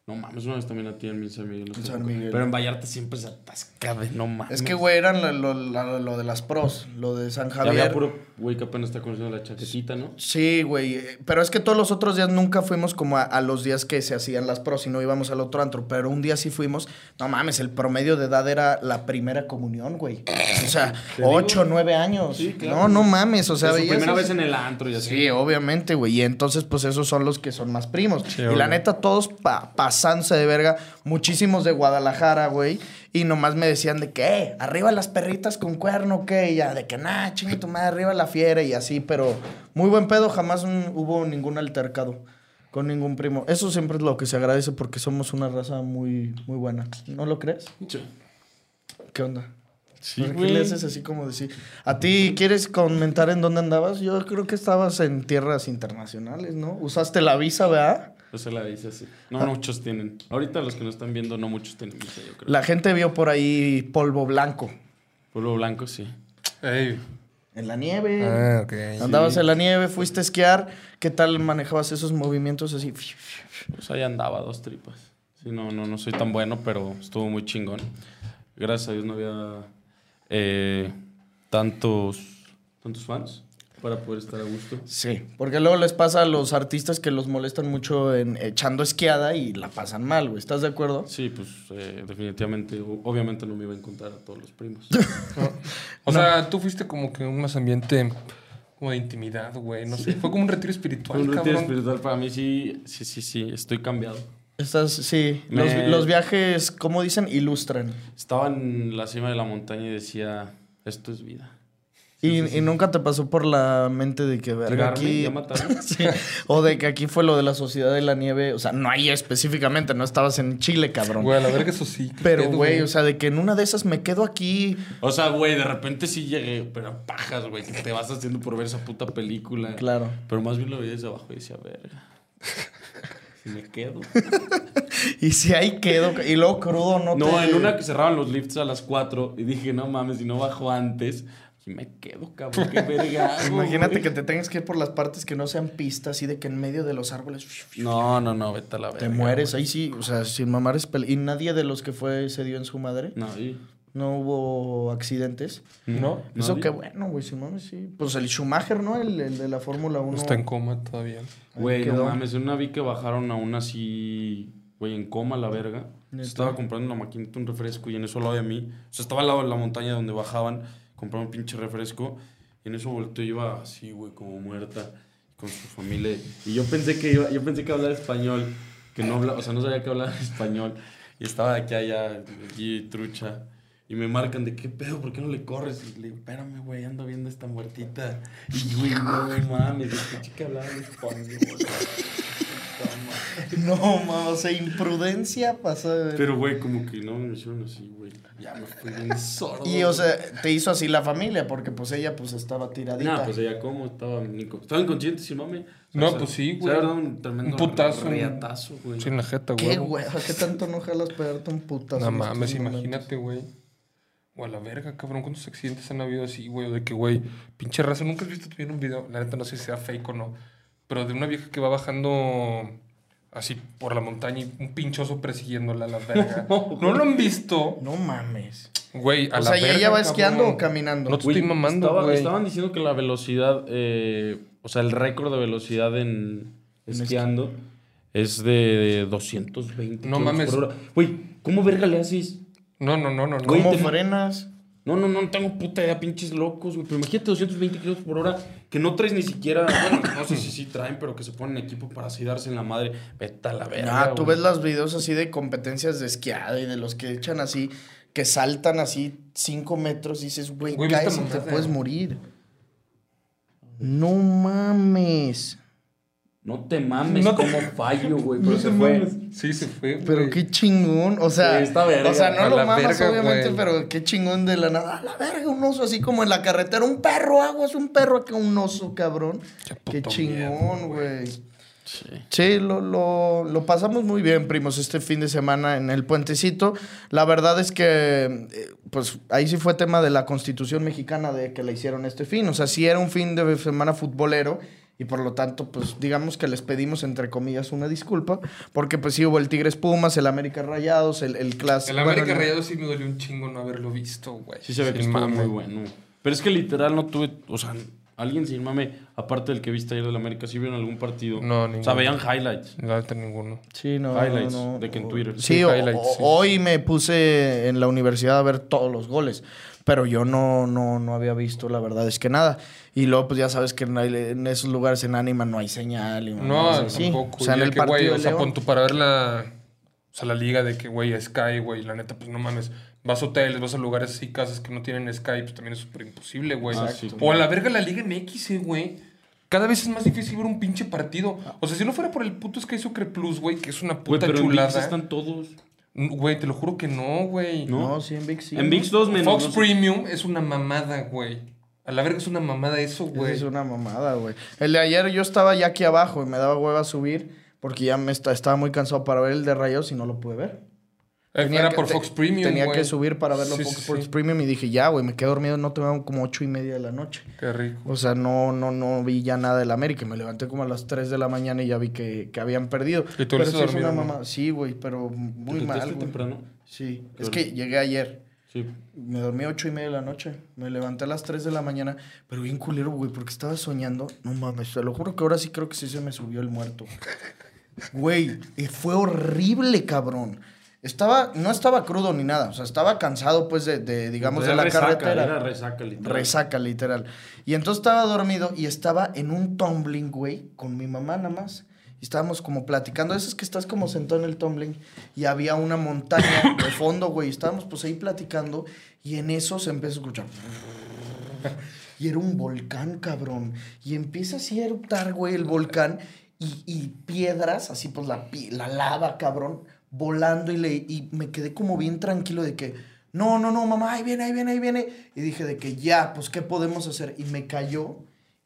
No mames, una vez también a ti en San Miguel. En San Miguel. Pero en Vallarta siempre se atasca de no mames. Es que, güey, eran lo, lo- lo- lo de las pros, lo de San Y Javier. había puro güey que apenas está conociendo la chaquetita, ¿no? Sí, güey. eh, Pero es que todos los otros días nunca fuimos como a, a los días que se hacían las pros y no íbamos al otro antro. Pero un día sí fuimos. No mames, el promedio de edad era la primera comunión, güey. O sea, ocho, nueve años. Sí, claro. No, no mames. O sea, su primera vez en el antro y así. Sí, obviamente, güey. Y entonces, pues esos son los que son más primos. y la neta, todos pa- pasándose de verga. Muchísimos de Guadalajara, güey. Y nomás me decían de que, "Eh, arriba las perritas con cuerno, ¿qué? Y ya, de que, nah, chingue tu madre, arriba la fiera y así, pero muy buen pedo, jamás un- hubo ningún altercado con ningún primo. Eso siempre es lo que se agradece porque somos una raza muy, muy buena. ¿No lo crees? ¿Qué onda? Sí, ¿Por qué güey. le haces así como decir? ¿A ti quieres comentar en dónde andabas? Yo creo que estabas en tierras internacionales, ¿no? Usaste la visa, ¿verdad? Pues se la dice así. No Ah. muchos tienen. Ahorita los que no están viendo, no muchos tienen visa, yo creo. La gente vio por ahí polvo blanco. Pueblo blanco, sí. Ey. En la nieve. Ah, ok. Andabas en la nieve, fuiste a esquiar. ¿Qué tal manejabas esos movimientos así? Pues ahí andaba, dos tripas. Sí, no, no, no soy tan bueno, pero estuvo muy chingón. Gracias a Dios no había eh, tantos, tantos fans para poder estar a gusto. Sí, porque luego les pasa a los artistas que los molestan mucho en echando esquiada y la pasan mal, güey. ¿Estás de acuerdo? Sí, pues eh, definitivamente, obviamente no me iba a encontrar a todos los primos. O sea, tú fuiste como que un más ambiente como de intimidad, güey. No sé. Fue como un retiro espiritual, un retiro espiritual para mí sí, sí, sí, sí, estoy cambiado. Estás, sí. Me- Los, los viajes, como dicen, ilustran. Estaba en la cima de la montaña y decía, esto es vida. y, y nunca te pasó por la mente de que, verga, aquí... ya O de que aquí fue lo de la Sociedad de la Nieve. O sea, no ahí específicamente, no estabas en Chile, cabrón. Güey, a la verga eso sí. Pero, güey, o sea, de que en una de esas me quedo aquí. O sea, güey, de repente sí llegué, pero pajas, güey, que te vas haciendo por ver esa puta película. Claro. Pero más bien lo veía desde abajo y decía, verga. Me quedo. Y si ahí quedo. Y luego crudo, no No, te- en una que cerraban los lifts a las 4 y dije, no mames, si no bajo antes, aquí me quedo, cabrón, qué verga. Imagínate que te tengas que ir por las partes que no sean pistas, así de que en medio de los árboles No, no, no, vete a la verga. te mueres. Ahí sí, o sea, sin mamar es Y nadie de los que fue se dio en su madre. No, y- No hubo accidentes. ¿No? Eso nadie. qué bueno, güey, sin mames, sí. Pues el Schumacher, ¿no? El, el de la Fórmula 1. Está en coma todavía. Güey, no mames, en una vi que bajaron aún así, güey, en coma la verga. Estaba comprando una maquinita, un refresco, y en eso al lado de mí, o sea, estaba al lado de la montaña donde bajaban, compraron un pinche refresco, y en eso volteó y iba así, güey, como muerta, con su familia. Y yo pensé que iba, yo pensé que hablaba español, que no habla, o sea, no sabía que hablaba español, y estaba de aquí a allá, allí, trucha. Y me marcan de qué pedo, ¿por qué no le corres? Y le digo, espérame, güey, ando viendo esta muertita. Y güey, no mames, escuché que hablaba español. No, mames, o sea, imprudencia pasó. de- Pero, güey, como que no me hicieron así, güey. Ya me fui bien sordo. Y, o sea, te hizo así la familia, porque pues ella pues estaba tiradita. Nah, pues ella, ¿cómo? Estaba, Nico. Estaba inconsciente, sí, mami. No, pues sí, güey. Se un tremendo Un putazo, un- riatazo, güey. Sí, en la jeta, güey. ¿Qué, güey? ¿Qué tanto no jalas pegarte un putazo? No en mames, imagínate, güey. O a la verga, cabrón. ¿Cuántos accidentes han habido así, güey? O de que, güey, pinche raza. Nunca has visto también un video. La neta no sé si sea fake o no. Pero de una vieja que va bajando así por la montaña y un pinchoso persiguiéndola a la verga. ¿No lo han visto? No mames. Güey, a O la sea, ¿y verga, ella va cabrón. esquiando o caminando? No te Güey, estoy mamando, estaba- güey. Estaban diciendo que la velocidad, eh, o sea, el récord de velocidad en esquiando es de 220 No mames. por hora. Güey, ¿cómo verga le haces? No, no, no, no. no. ¿Cómo te- frenas? No, no, no, no tengo puta idea, pinches locos, güey. Pero imagínate 220 kilómetros por hora que no traes ni siquiera. Bueno, no sé si sí traen, pero que se ponen equipo para así darse en la madre. Vete a la verga. Ah, tú güey. ves los videos así de competencias de esquiada y de los que echan así, que saltan así cinco metros y dices, güey, Güey, caes y te puedes morir. No mames. No te mames No te- como fallo, güey. Pero No se fue. mames. Sí, se fue, Pero qué chingón. O sea, Sí, está verga. o sea, no A lo mamas, verga, obviamente, pero qué chingón de la nada. A la verga, un oso así como en la carretera. Un perro, aguas, un perro acá, un oso, cabrón. Qué Qué, chingón, güey. Sí. Sí, lo, lo, lo pasamos muy bien, primos, este fin de semana en el puentecito. La verdad es que, eh, pues ahí sí fue tema de la constitución mexicana de que la hicieron este fin. O sea, sí era un fin de semana futbolero y por lo tanto, pues digamos que les pedimos, entre comillas, una disculpa, porque pues sí hubo el Tigres Pumas, el América Rayados, el, el clásico. El América bueno, el- Rayado sí me dolió un chingo no haberlo visto, güey. Sí se ve que estuvo mame. muy bueno. Pero es que literal no tuve, o sea, alguien sin mame, aparte del que viste ayer del América, ¿sí vieron algún partido? No, O sea, ninguno. veían highlights. Neta, ninguno. Sí, no, Highlights no, no. de que en Twitter. Sí, Sí, o- highlights, o- sí. hoy me puse en la universidad a ver todos los goles, pero yo no, no, no había visto, la verdad es que nada. Y luego, pues ya sabes que en, en esos lugares en Anima no hay señal. Y No, así. tampoco. O sea, en el que, güey, partido o sea, pon tú para ver la... O sea, la liga de que, güey, Sky, güey, la neta, pues no mames. Vas a hoteles, vas a lugares así, casas que no tienen Sky, pues también es súper imposible, güey. Ah, sí. o a la verga la Liga MX, eh, güey. Cada vez es más difícil ver un pinche partido. O sea, si no fuera por el puto Sky Soccer Plus, güey, que es una puta pero en VIX chulada. están todos. Güey, te lo juro que no, güey. ¿No? No, sí, en VIX sí. En VIX 2 menos. Fox no sé. Premium es una mamada, güey. A la verga es una mamada eso, güey. Es una mamada, güey. El de ayer yo estaba ya aquí abajo y me daba hueva subir porque ya me esta- estaba muy cansado para ver el de Rayos y no lo pude ver. Tenía Era que- por te- Fox Premium, Tenía que subir para verlo Sí, Fox sí, Sports sí. Premium y dije, ya, güey, me quedé dormido, no tengo como ocho y media de la noche. Qué rico. O sea, no, no, no vi ya nada del América. Me levanté como a las 3 de la mañana y ya vi que, que habían perdido. ¿Y tú pero eres sí es una no? mamá. Sí, güey, pero ¿Te muy mal, levantaste güey. temprano? Sí, Qué es que llegué ayer. Sí. Me dormí a ocho y media de la noche. Me levanté a las 3 de la mañana. Pero bien culero, güey, porque estaba soñando. No mames, te lo juro que ahora sí creo que sí se me subió el muerto. Güey, eh, fue horrible, cabrón. Estaba, no estaba crudo ni nada. O sea, estaba cansado, pues, de, de, digamos, Era de la resaca, carretera. Era resaca, literal. Resaca, literal. Y entonces estaba dormido y estaba en un tumbling, güey, con mi mamá nada más. Y estábamos como platicando. Eso es que estás como sentado en el tumbling y había una montaña de fondo, güey. Estábamos pues ahí platicando y en eso se empezó a escuchar. Y era un volcán, cabrón. Y empieza así a eruptar, güey, el volcán. Y, y piedras, así pues la, la lava, cabrón, volando. Y, le, y me quedé como bien tranquilo de que, no, no, no, mamá, ahí viene, ahí viene, ahí viene. Y dije de que ya, pues, ¿qué podemos hacer? Y me cayó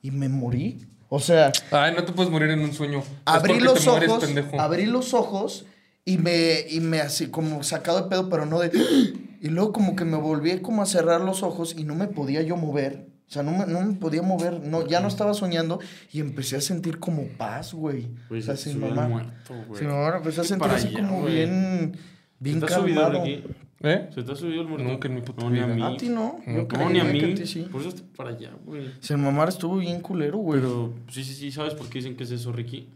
y me morí. O sea, Ay, no te puedes morir en un sueño. Abrí los te mueres, ojos, pendejo. abrí los ojos y me, y me así como sacado de pedo, pero no de... Y luego como que me volví como a cerrar los ojos y no me podía yo mover. O sea, no me, no me podía mover, no, ya no estaba soñando y empecé a sentir como paz, güey. O sea, sin mamá. muerto. Sin mamá, empecé a sentir así allá, como bien, bien ¿Se te ha subido, calmado. ¿Eh? ¿Se te ha subido el muerto? Nunca en mi puta no, ni a mí. A ti no, yo No, creo ni a mí. que a ti sí. Por eso está para allá, güey. Sin mamá estuvo bien culero, güey. Pero sí, sí, sí. ¿Sabes por qué dicen que es eso, Ricky?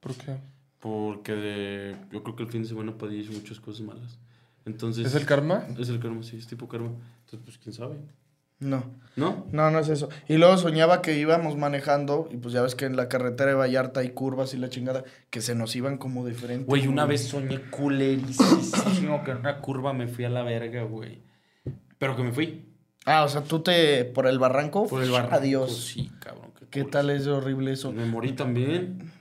¿Por qué? Porque de- yo creo que el fin de semana Padilla hizo muchas cosas malas. Entonces... ¿Es el karma? Es el karma, sí, es tipo karma. Entonces, pues, ¿quién sabe? No. ¿No? No, no es eso. Y luego soñaba que íbamos manejando, y pues ya ves que en la carretera de Vallarta hay curvas y la chingada, que se nos iban como de frente. Güey, una vez soñé culerísimo que en una curva me fui a la verga, güey. Pero que me fui. Ah, o sea, tú te. por el barranco. Por el barranco. Adiós. Sí, cabrón. ¿Qué culo. tal es horrible eso? Me morí también.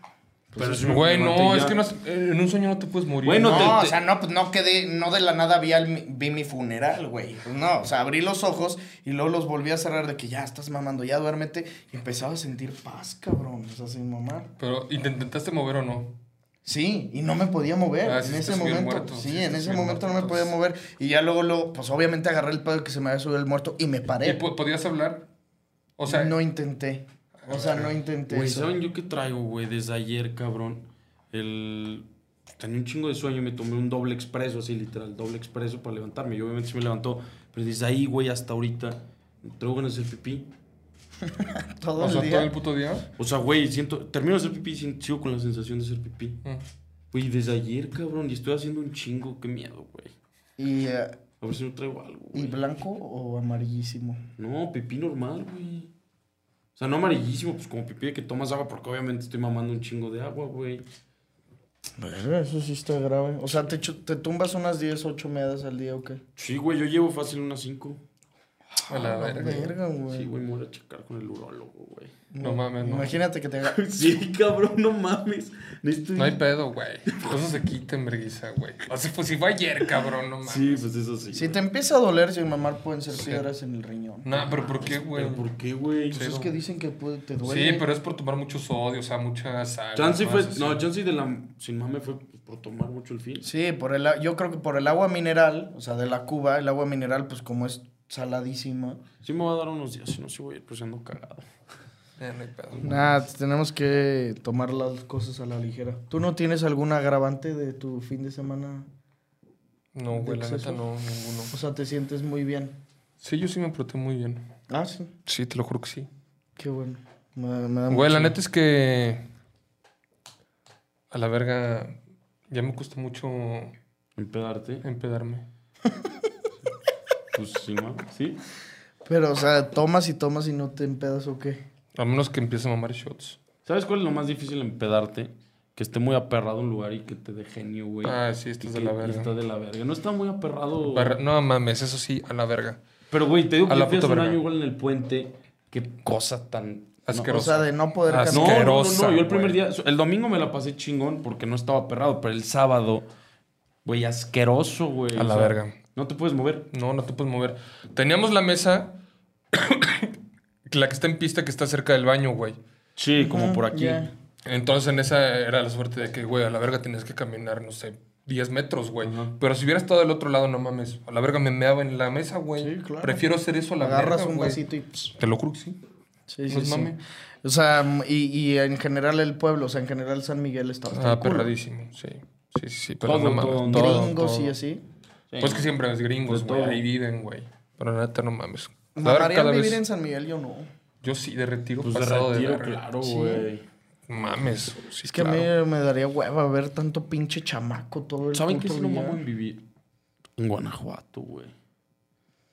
Pues Pero es Güey, no, es que no, en un sueño no te puedes morir. Bueno, no, te- o te- sea, no, pues no quedé, no de la nada vi, al- vi mi funeral, güey. Pues no, o sea, abrí los ojos y luego los volví a cerrar de que ya estás mamando, ya duérmete. Y empezaba a sentir paz, cabrón, o sea, sin mamar. Pero, ¿y te intentaste mover o no? Sí, y no me podía mover Ah, en sí, te ese momento. muerto, sí, sí, en ese momento no muerto, me podía mover. Y ya luego, luego, pues obviamente agarré el pedo que se me había subido el muerto y me ¿Y paré. po- podías hablar? O sea, no intenté. O sea, no intenté Güey, eso. ¿saben yo qué traigo, güey? Desde ayer, cabrón. El... Tenía un chingo de sueño y me tomé un doble expreso, así literal, doble expreso para levantarme. Y obviamente sí me levantó. Pero desde ahí, güey, hasta ahorita, traigo ganas de hacer pipí. Todo o sea, el todo el día. puto día. O sea, güey, siento... Termino de hacer pipí y sigo con la sensación de hacer pipí. Mm. Güey, desde ayer, cabrón, y estoy haciendo un chingo. Qué miedo, güey. Y, eh, A ver si no traigo algo, ¿Y güey. blanco o amarillísimo? No, pipí normal, güey. O sea, no amarillísimo, pues como pipí de que tomas agua, porque obviamente estoy mamando un chingo de agua, güey. Eso sí está grave. O sea, te, te tumbas unas 10, 8 meadas al día o qué? Sí, güey, yo llevo fácil unas 5. A la verga. Verga, güey. Sí, güey, me voy a checar con el urólogo, güey. No mames, no. Imagínate que te haga- Sí, cabrón, no mames. Necesito No hay pedo, güey. Eso se quita en vergüenza, güey. O sea, pues si fue ayer, cabrón, no mames. Sí, pues eso sí. Si te empieza a doler sin mamar, pueden ser piedras en el riñón. No, pero ¿por qué, güey? ¿Pero por qué, güey? Pues es que dicen que puede, te duele. Sí, pero es por tomar mucho sodio, o sea, mucha sal. Chance fue. así. No, chance de la. Sin mame fue por tomar mucho el fin. Sí, por el, yo creo que por el agua mineral, o sea, de la cuba, el agua mineral, pues como es saladísima. Sí, me va a dar unos días, si no, sí voy a ir pues ando cagado. Nada, tenemos que tomar las cosas a la ligera. ¿Tú no tienes algún agravante de tu fin de semana? No, güey, la neta no, ninguno. O sea, te sientes muy bien. Sí, yo sí me porté muy bien. Ah, sí. Sí, te lo juro que sí. Qué bueno. Me, me da Güey, la neta es que. A la verga. Ya me cuesta mucho Empedarte. empedarme. Pues sin mame. ¿Sí? Pero, o sea, tomas y tomas y no te empedas o qué. A menos que empiece a mamar shots. ¿Sabes cuál es lo más difícil empedarte? que esté muy aperrado un lugar y que te dé genio, güey. Ah, sí, esto Y es de que- la verga. Está de la verga. No está muy aperrado. Barra- No mames, eso sí, a la verga. Pero, güey, te digo A que la puta un verga. año igual en el puente. Qué cosa tan... O Asquerosa. sea, de no poder Ah, No, caminar. no, no, Asquerosa, no, Yo el primer güey. día... El domingo me la pasé chingón porque no estaba aperrado. Pero el sábado, güey, asqueroso, güey. A o la sea, verga. No te puedes mover. No, no te puedes mover. Teníamos la mesa, la que está en pista, que está cerca del baño, güey. Sí, como por aquí. Entonces en esa era la suerte de que, güey, a la verga tienes que caminar, no sé, 10 metros, güey. Pero si hubiera estado del otro lado, no mames. A la verga me meaba en la mesa, güey. Sí, claro. Prefiero hacer eso a la Agarras verga, un güey. vasito y... pss, Te lo juro que sí. Sí, No sí, es sí. mame. O sea, y, y en general el pueblo, o sea, en general San Miguel está Ah, perradísimo, sí. Sí, sí, sí. Pero Todo, no mames. todo, todo, Gringos todo. y así. Pues que siempre es gringos, De güey. Ahí viven, güey. Pero neta, no mames. A ver, ¿Mamarían cada vivir vez- en San Miguel? Yo no. Yo sí, de retiro Pues de pasado retiro, de claro, Sí. güey. Mames. Sí, Es que claro. a mí me daría hueva ver tanto pinche chamaco todo el ¿Saben qué puto si no día. mamo en vivir? En Guanajuato, güey.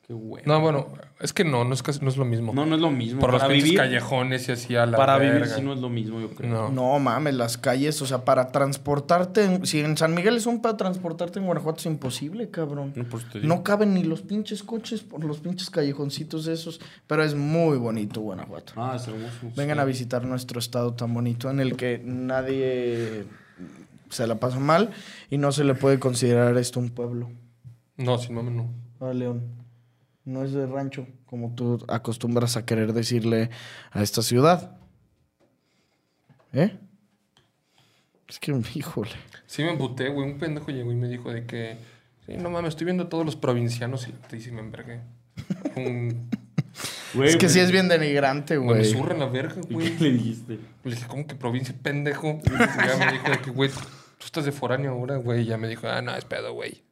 Qué bueno. No, bueno, es que no, no es, casi- no es lo mismo. No, no es lo mismo. Por los para vivir, callejones y así a la para verga. vivir sí no es lo mismo, yo creo. No. No mames, las calles, o sea, para transportarte. en- si en San Miguel es un para transportarte en Guanajuato es imposible, cabrón. No, digo. No caben ni los pinches coches por los pinches callejoncitos esos. Pero es muy bonito Guanajuato. Ah, es hermoso. Vengan sí. a visitar nuestro estado tan bonito en el que nadie se la pasa mal y no se le puede considerar esto un pueblo. No, sin mames, no. Ah, León. No es de rancho, como tú acostumbras a querer decirle a esta ciudad. ¿Eh? Es que, híjole. Sí me emputé, güey. Un pendejo llegó y me dijo de que... Sí, no mames, estoy viendo a todos los provincianos y, y sí me envergué. Un... Güey, es que güey. sí es bien denigrante, Me güey. zurra la verga, ¿Y güey. qué le dijiste? Le dije, ¿cómo que provincia, pendejo? Y ya me dijo de que, güey, tú estás de foráneo ahora, güey. Y ya me dijo, ah, no, es pedo, güey.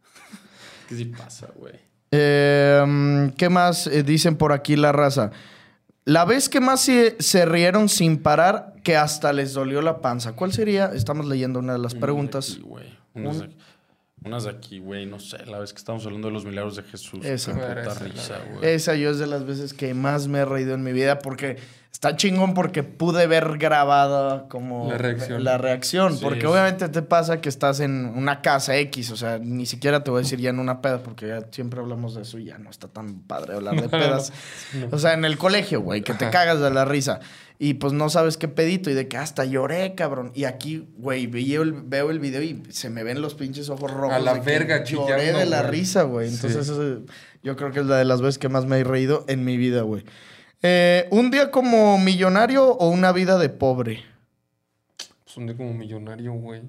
¿Qué sí pasa, güey? Eh, mm, ¿Qué más eh, dicen por aquí la raza? La vez que más se, se rieron sin parar, que hasta les dolió la panza. ¿Cuál sería? Estamos leyendo una de las Unas preguntas. de aquí, güey. Unas, de aquí, unas de aquí, güey. No sé, la vez que estamos hablando de los milagros de Jesús. Esa. Risa, güey. Esa yo es de las veces que más me he reído en mi vida porque está chingón porque pude ver grabada como La reacción. la reacción, Sí, porque sí. obviamente te pasa que estás en una casa X, o sea, ni siquiera te voy a decir ya en una peda porque ya siempre hablamos de eso y ya no está tan padre hablar de pedas. O sea, en el colegio, güey, que te cagas de la risa y pues no sabes qué pedito y de que hasta lloré, cabrón. Y aquí, güey, veo el, veo el video y se me ven los pinches ojos rojos. A la de verga Lloré chillando, de la güey. risa, güey. Sí. Entonces, eso, yo creo que es la de las veces que más me he reído en mi vida, güey. Eh, ¿Un día como millonario o una vida de pobre? Pues un día como millonario, güey.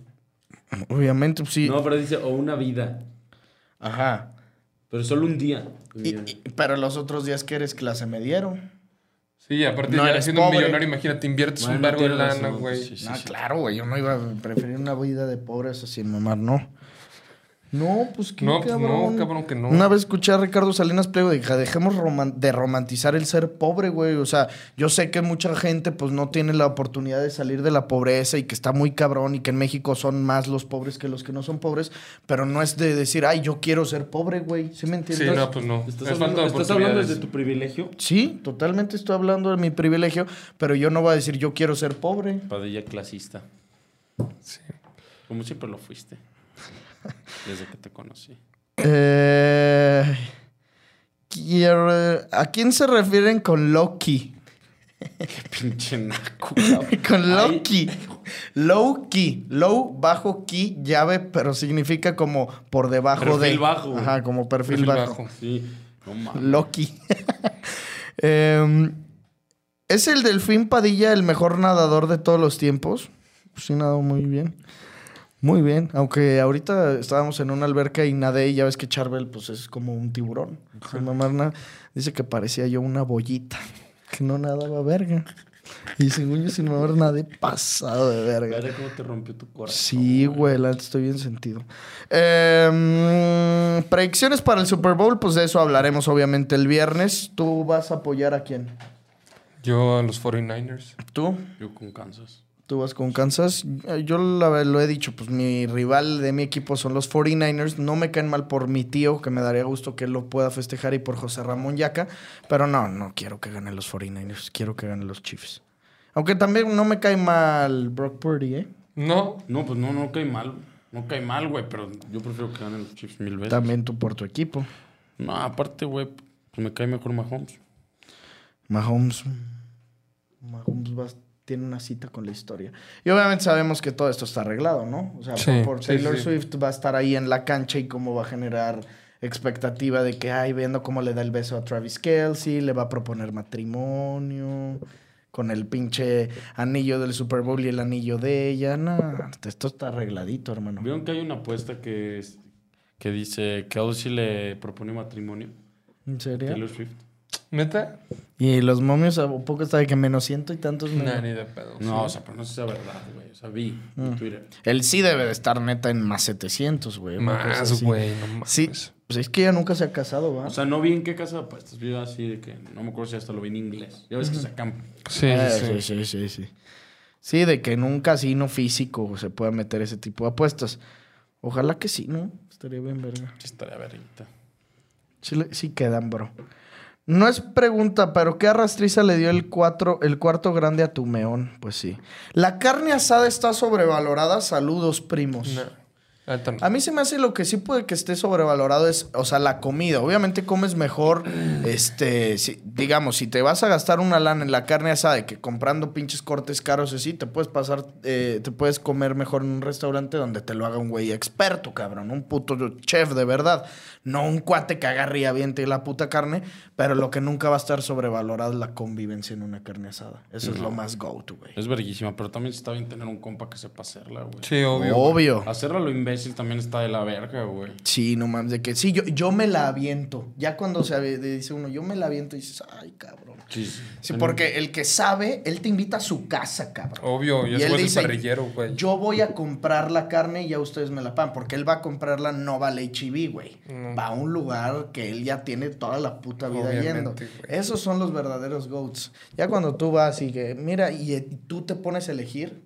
Obviamente, pues, sí. No, pero dice, o una vida. Ajá. Pero solo un día. Y- y- pero los otros días que eres clase me dieron. Sí, aparte No ya siendo un millonario, imagínate, inviertes Bueno, un vergo de lana, güey. sí, sí, ah, sí. claro, güey. Yo no iba a preferir una vida de pobre, eso sin mamar, no. No, pues qué No, pues cabrón. no, cabrón, que no. Una vez escuché a Ricardo Salinas Pliego y dije, dejemos roman- de romantizar el ser pobre, güey. O sea, yo sé que mucha gente pues no tiene la oportunidad de salir de la pobreza y que está muy cabrón y que en México son más los pobres que los que no son pobres, pero no es de decir, ay, yo quiero ser pobre, güey. ¿Sí me entiendes? Sí, no, pues no. ¿Estás, Es hablando, ¿estás hablando desde tu privilegio? Sí, totalmente estoy hablando de mi privilegio, pero yo no voy a decir yo quiero ser pobre. Padilla clasista. Sí. Como siempre lo fuiste. Desde que te conocí. Eh, quiero- ¿A quién se refieren con Loki? Pinche naco. Con Loki. Low key. Low, bajo key, llave, pero significa como por debajo de. Perfil bajo. Ajá, como perfil, Perfil bajo. bajo. Sí. No mames. Loki. Em, ¿Es el Delfín Padilla el mejor nadador de todos los tiempos? Sí, nadó muy bien. Muy bien. Aunque ahorita estábamos en una alberca y nadé y ya ves que Charbel pues es como un tiburón. Sin mamar nada. Dice que parecía yo una bollita. Que no nadaba verga. Y según yo sin mamar nadé pasado de verga. Cómo te rompió tu corazón. Sí, güey, la estoy bien sentido. Em, predicciones para el Super Bowl, pues de eso hablaremos obviamente el viernes. ¿Tú vas a apoyar a quién? Yo a los 49ers. ¿Tú? Yo con Kansas. ¿Tú vas con Kansas? Eh, Yo lo he dicho, pues mi rival de mi equipo son los 49ers. No me caen mal por mi tío, que me daría gusto que él lo pueda festejar, y por José Ramón Yaca. Pero no, no quiero que ganen los 49ers. Quiero que ganen los Chiefs. Aunque también no me cae mal Brock Purdy, ¿eh? No. No, pues no, no cae mal. No cae mal, güey, pero yo prefiero que ganen los Chiefs mil veces. También tú por tu equipo. No, aparte, güey, pues me cae mejor Mahomes. Mahomes. Mahomes va- tiene una cita con la historia. Y obviamente sabemos que todo esto está arreglado, ¿no? O sea, Sí, por, Taylor sí. Swift va a estar ahí en la cancha y cómo va a generar expectativa de que, ay, viendo cómo le da el beso a Travis Kelsey, le va a proponer matrimonio con el pinche anillo del Super Bowl y el anillo de ella. No, esto está arregladito, hermano. ¿Vieron que hay una apuesta que, es- que dice que Kelsey le propone matrimonio? ¿En serio? Taylor Swift. ¿Neta? Y los momios a poco está de que menos ciento y tantos. Nah, menos. ni de pedo. No, o sea, pero no sé si es verdad, güey. O sea, vi en Twitter. Él sí debe de estar neta en más 700, güey. Más, güey, no mames. Sí, pues es que ella nunca se ha casado, ¿va? O sea, no vi en qué casa de apuestas. Vi así de que no me acuerdo si hasta lo vi en inglés. Ya ves que sacan. Sí, Eh, sí, sí, sí, sí, sí. Sí, de que en un casino físico se pueda meter ese tipo de apuestas. Ojalá que sí, ¿no? Estaría bien, verga. Sí, estaría verguita. Sí, sí quedan, bro. No es pregunta, pero ¿qué arrastriza le dio el, cuatro, el cuarto grande a tu meón? Pues sí. La carne asada está sobrevalorada. Saludos, primos. No. A mí se me hace lo que sí puede que esté sobrevalorado es, o sea, la comida. Obviamente comes mejor, este, si- digamos, si te vas a gastar una lana en la carne asada de que comprando pinches cortes caros así, te puedes pasar, eh, te puedes comer mejor en un restaurante donde te lo haga un güey experto, cabrón, un puto chef de verdad. No un cuate que agarre y aviente la puta carne, pero lo que nunca va a estar sobrevalorado es la convivencia en una carne asada. Eso es lo más go-to, güey. Es verguísima, pero también está bien tener un compa que sepa hacerla, güey. Sí, obvio. Obvio. Hacerla lo también está de la verga, güey. Sí, no mames, de que sí, yo, yo me la aviento. Ya cuando se dice uno, yo me la aviento y dices, ay, cabrón. Sí. Sí, porque el que sabe, él te invita a su casa, cabrón. Obvio, Y yo él soy el dice, parrillero, güey. Yo voy a comprar la carne y ya ustedes me la pagan. Porque él va a comprarla, no va al güey. Va a un lugar que él ya tiene toda la puta vida Obviamente, yendo. güey. Esos son los verdaderos goats. Ya cuando tú vas y que, mira, y eh, tú te pones a elegir,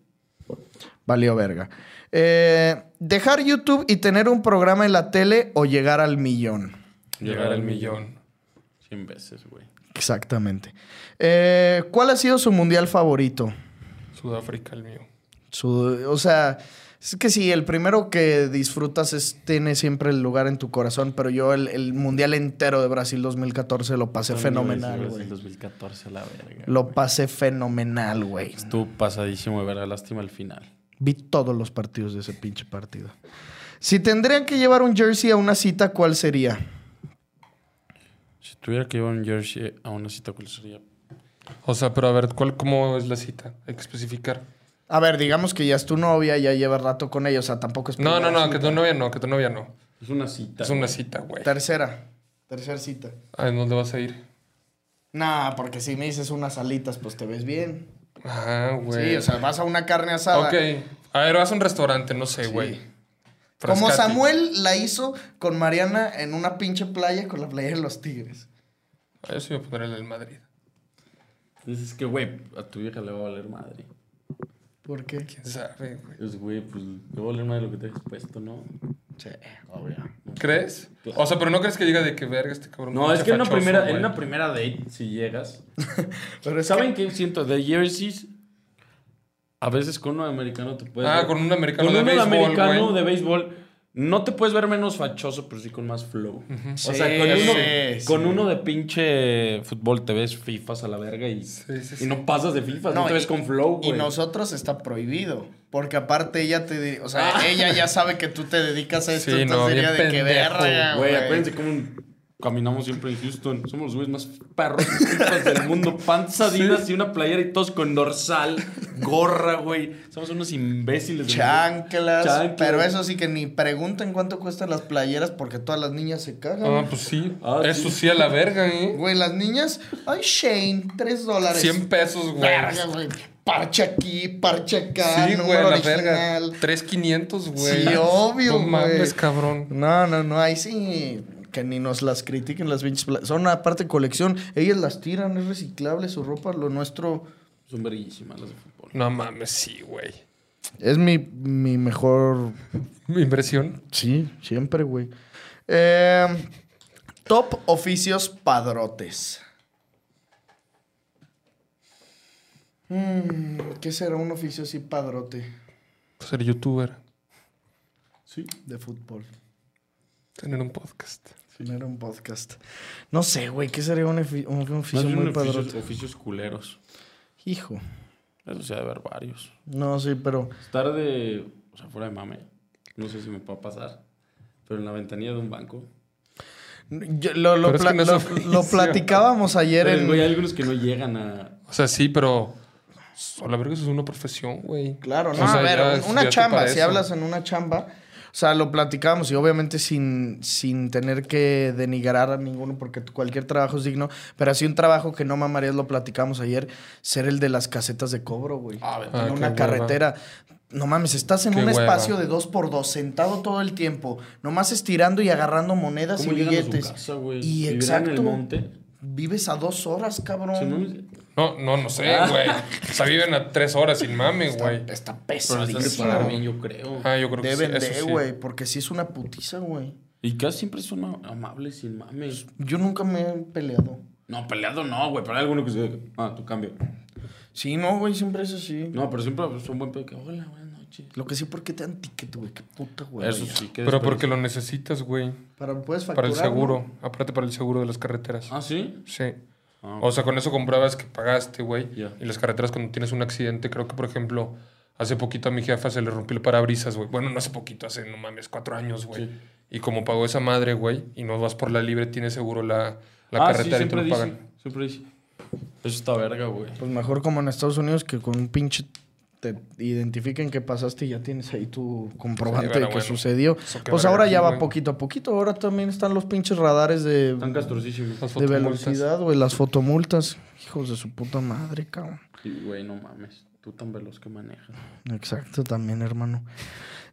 valió verga. Eh, dejar YouTube y tener un programa en la tele o llegar al millón. Llegar al millón. 100 veces, güey. Exactamente. Eh, ¿Cuál ha sido su mundial favorito? Sudáfrica, el mío. Su- o sea, es que sí, el primero que disfrutas es, tiene siempre el lugar en tu corazón, pero yo el, el mundial entero de Brasil 2014 lo pasé fenomenal, El güey. 2014 a la verga. Lo pasé fenomenal, güey. Estuvo pasadísimo de verga. Lástima al final. Vi todos los partidos de ese pinche partido. Si tendrían que llevar un jersey a una cita, ¿cuál sería? Si tuviera que llevar un jersey a una cita, ¿cuál sería? O sea, pero a ver, ¿cuál, ¿cómo es la cita? Hay que especificar. A ver, digamos que ya es tu novia, ya lleva rato con ella, o sea, tampoco es... No, no, no, cita. que tu novia no, que tu novia no. Es una cita. Es una cita, güey. Tercera. Tercera cita. ¿A dónde vas a ir? Nah, porque si me dices unas alitas, pues te ves bien. Ah, güey. Sí, o sea, vas a una carne asada. Ok. A ver, vas a un restaurante, no sé, güey. Como Frascati. Samuel la hizo con Mariana en una pinche playa con la playa de los tigres. Ah, Yo sí voy a poner el del Madrid. Dices que, güey, a tu vieja le va a valer madre. ¿Por qué? ¿Quién sabe, güey? Es, güey, pues le va a valer madre lo que te hayas puesto, ¿no? Sí, obvio. ¿Crees? O sea, pero no crees que diga de que verga este cabrón. No, es que en una, primera, en una primera date, si llegas. Pero ¿Saben qué siento? De jerseys, a veces con un americano te puedes. Ah, ver- con un americano con de uno béisbol, americano güey. de béisbol. No te puedes ver menos fachoso, pero sí con más flow. O Sí, sea, con, uno, sí. con uno de pinche fútbol te ves fifas a la verga y, Sí, sí, y no pasas de fifas, no, No, te ves y- con flow, Y nosotros está prohibido. Porque aparte ella te... O sea, ella ya sabe que tú te dedicas a esto. Sí, no, entonces diría de que pendejo, verga, Güey, güey. acuérdense cómo caminamos siempre en Houston. Somos los güeyes más perros del mundo. Panzadidas y una playera y todos con dorsal, gorra, güey. Somos unos imbéciles. Chanclas, Chanclas. Pero eso sí que ni pregunten cuánto cuestan las playeras porque todas las niñas se cagan. Ah, pues sí. Ah, Eso sí. sí a la verga, ¿eh? Güey, las niñas, ay, Shane, tres dólares. 100 pesos, güey. Verga, güey. Parche aquí, parche acá. Sí, güey, la original. verga. 3500, güey. Sí, obvio, No güey. mames, cabrón. No, no, no, ahí sí. Que ni nos las critiquen las pinches Son aparte colección. Ellas las tiran, es reciclable su ropa. Lo nuestro Son verguísimas las de fútbol. No mames, sí, güey. es mi, mi mejor. Mi impresión. Sí, siempre, güey. Eh, top oficios padrotes. Mm, ¿Qué será un oficio así padrote? Ser youtuber. Sí. De fútbol. Tener un podcast. Tener un podcast. No sé, güey, ¿qué sería un, un- un oficio muy oficios, padrote? oficios culeros. Hijo. Eso sí, ha de haber varios. No, sí, pero. Estar de. O sea, fuera de mame. No sé si me puede pasar. Pero en la ventanilla de un banco. yo- lo, lo Pero es que pla- no lo- lo platicábamos ayer Pero, en. güey, hay algunos que no llegan a. O sea, sí, pero. A la verga, eso es una profesión, güey. Claro, O no, sea, a ver, ya un- una estudiaste chamba, si hablas en una chamba, o sea, lo platicamos y obviamente sin, sin tener que denigrar a ninguno porque cualquier trabajo es digno, pero así un trabajo que no mamarías, lo platicamos ayer, ser el de las casetas de cobro, güey. Ah, en Ah, una hueva. carretera. No mames, estás en Qué un hueva. espacio de dos por dos, sentado todo el tiempo, nomás estirando y agarrando monedas y ¿Cómo llegan a billetes. su casa, güey? Y ¿Vivirán exacto. en el monte? Vives a dos horas, cabrón. Si no, No, no, no sé, Ah. güey. O sea, viven a tres horas sin mame, güey. Está pero de pagar bien, yo creo. Ah, yo creo que Deben sí. de, Eso sí. güey, porque sí es una putiza, güey. Y casi siempre son amables, sin mames. Yo nunca me he peleado. No, peleado no, güey. Pero hay alguno que se. Ah, tu cambio. Sí, no, güey, siempre es así. No, pero siempre son buen pedo que. Hola, buenas noches. Lo que sí, ¿por qué te dan ticket, güey? Qué puta, güey. Eso sí, que Pero porque lo necesitas, güey. Para, puedes Para facturar, el seguro. Aparte para el seguro de las carreteras. Ah, sí. Sí. Ah, O sea, con eso compruebas que pagaste, güey. Y las carreteras cuando tienes un accidente, creo que, por ejemplo, hace poquito a mi jefa se le rompió el parabrisas, güey. Bueno, no hace poquito, hace, no mames, cuatro años, güey. Sí. Y como pagó esa madre, güey, y no vas por la libre, tienes seguro la, la Ah, sí, carretera y te siempre lo dice. pagan. Siempre dice. Eso está verga, güey. Pues mejor como en Estados Unidos que con un pinche te identifiquen que pasaste y ya tienes ahí tu comprobante Sí, de que bueno, sucedió. Pues ahora ya va poquito a poquito. Ahora también están los pinches radares de, velocidad, güey, las fotomultas. Hijos de su puta madre, cabrón. Sí, güey, no mames. Tú tan veloz que manejas. Exacto, también, hermano.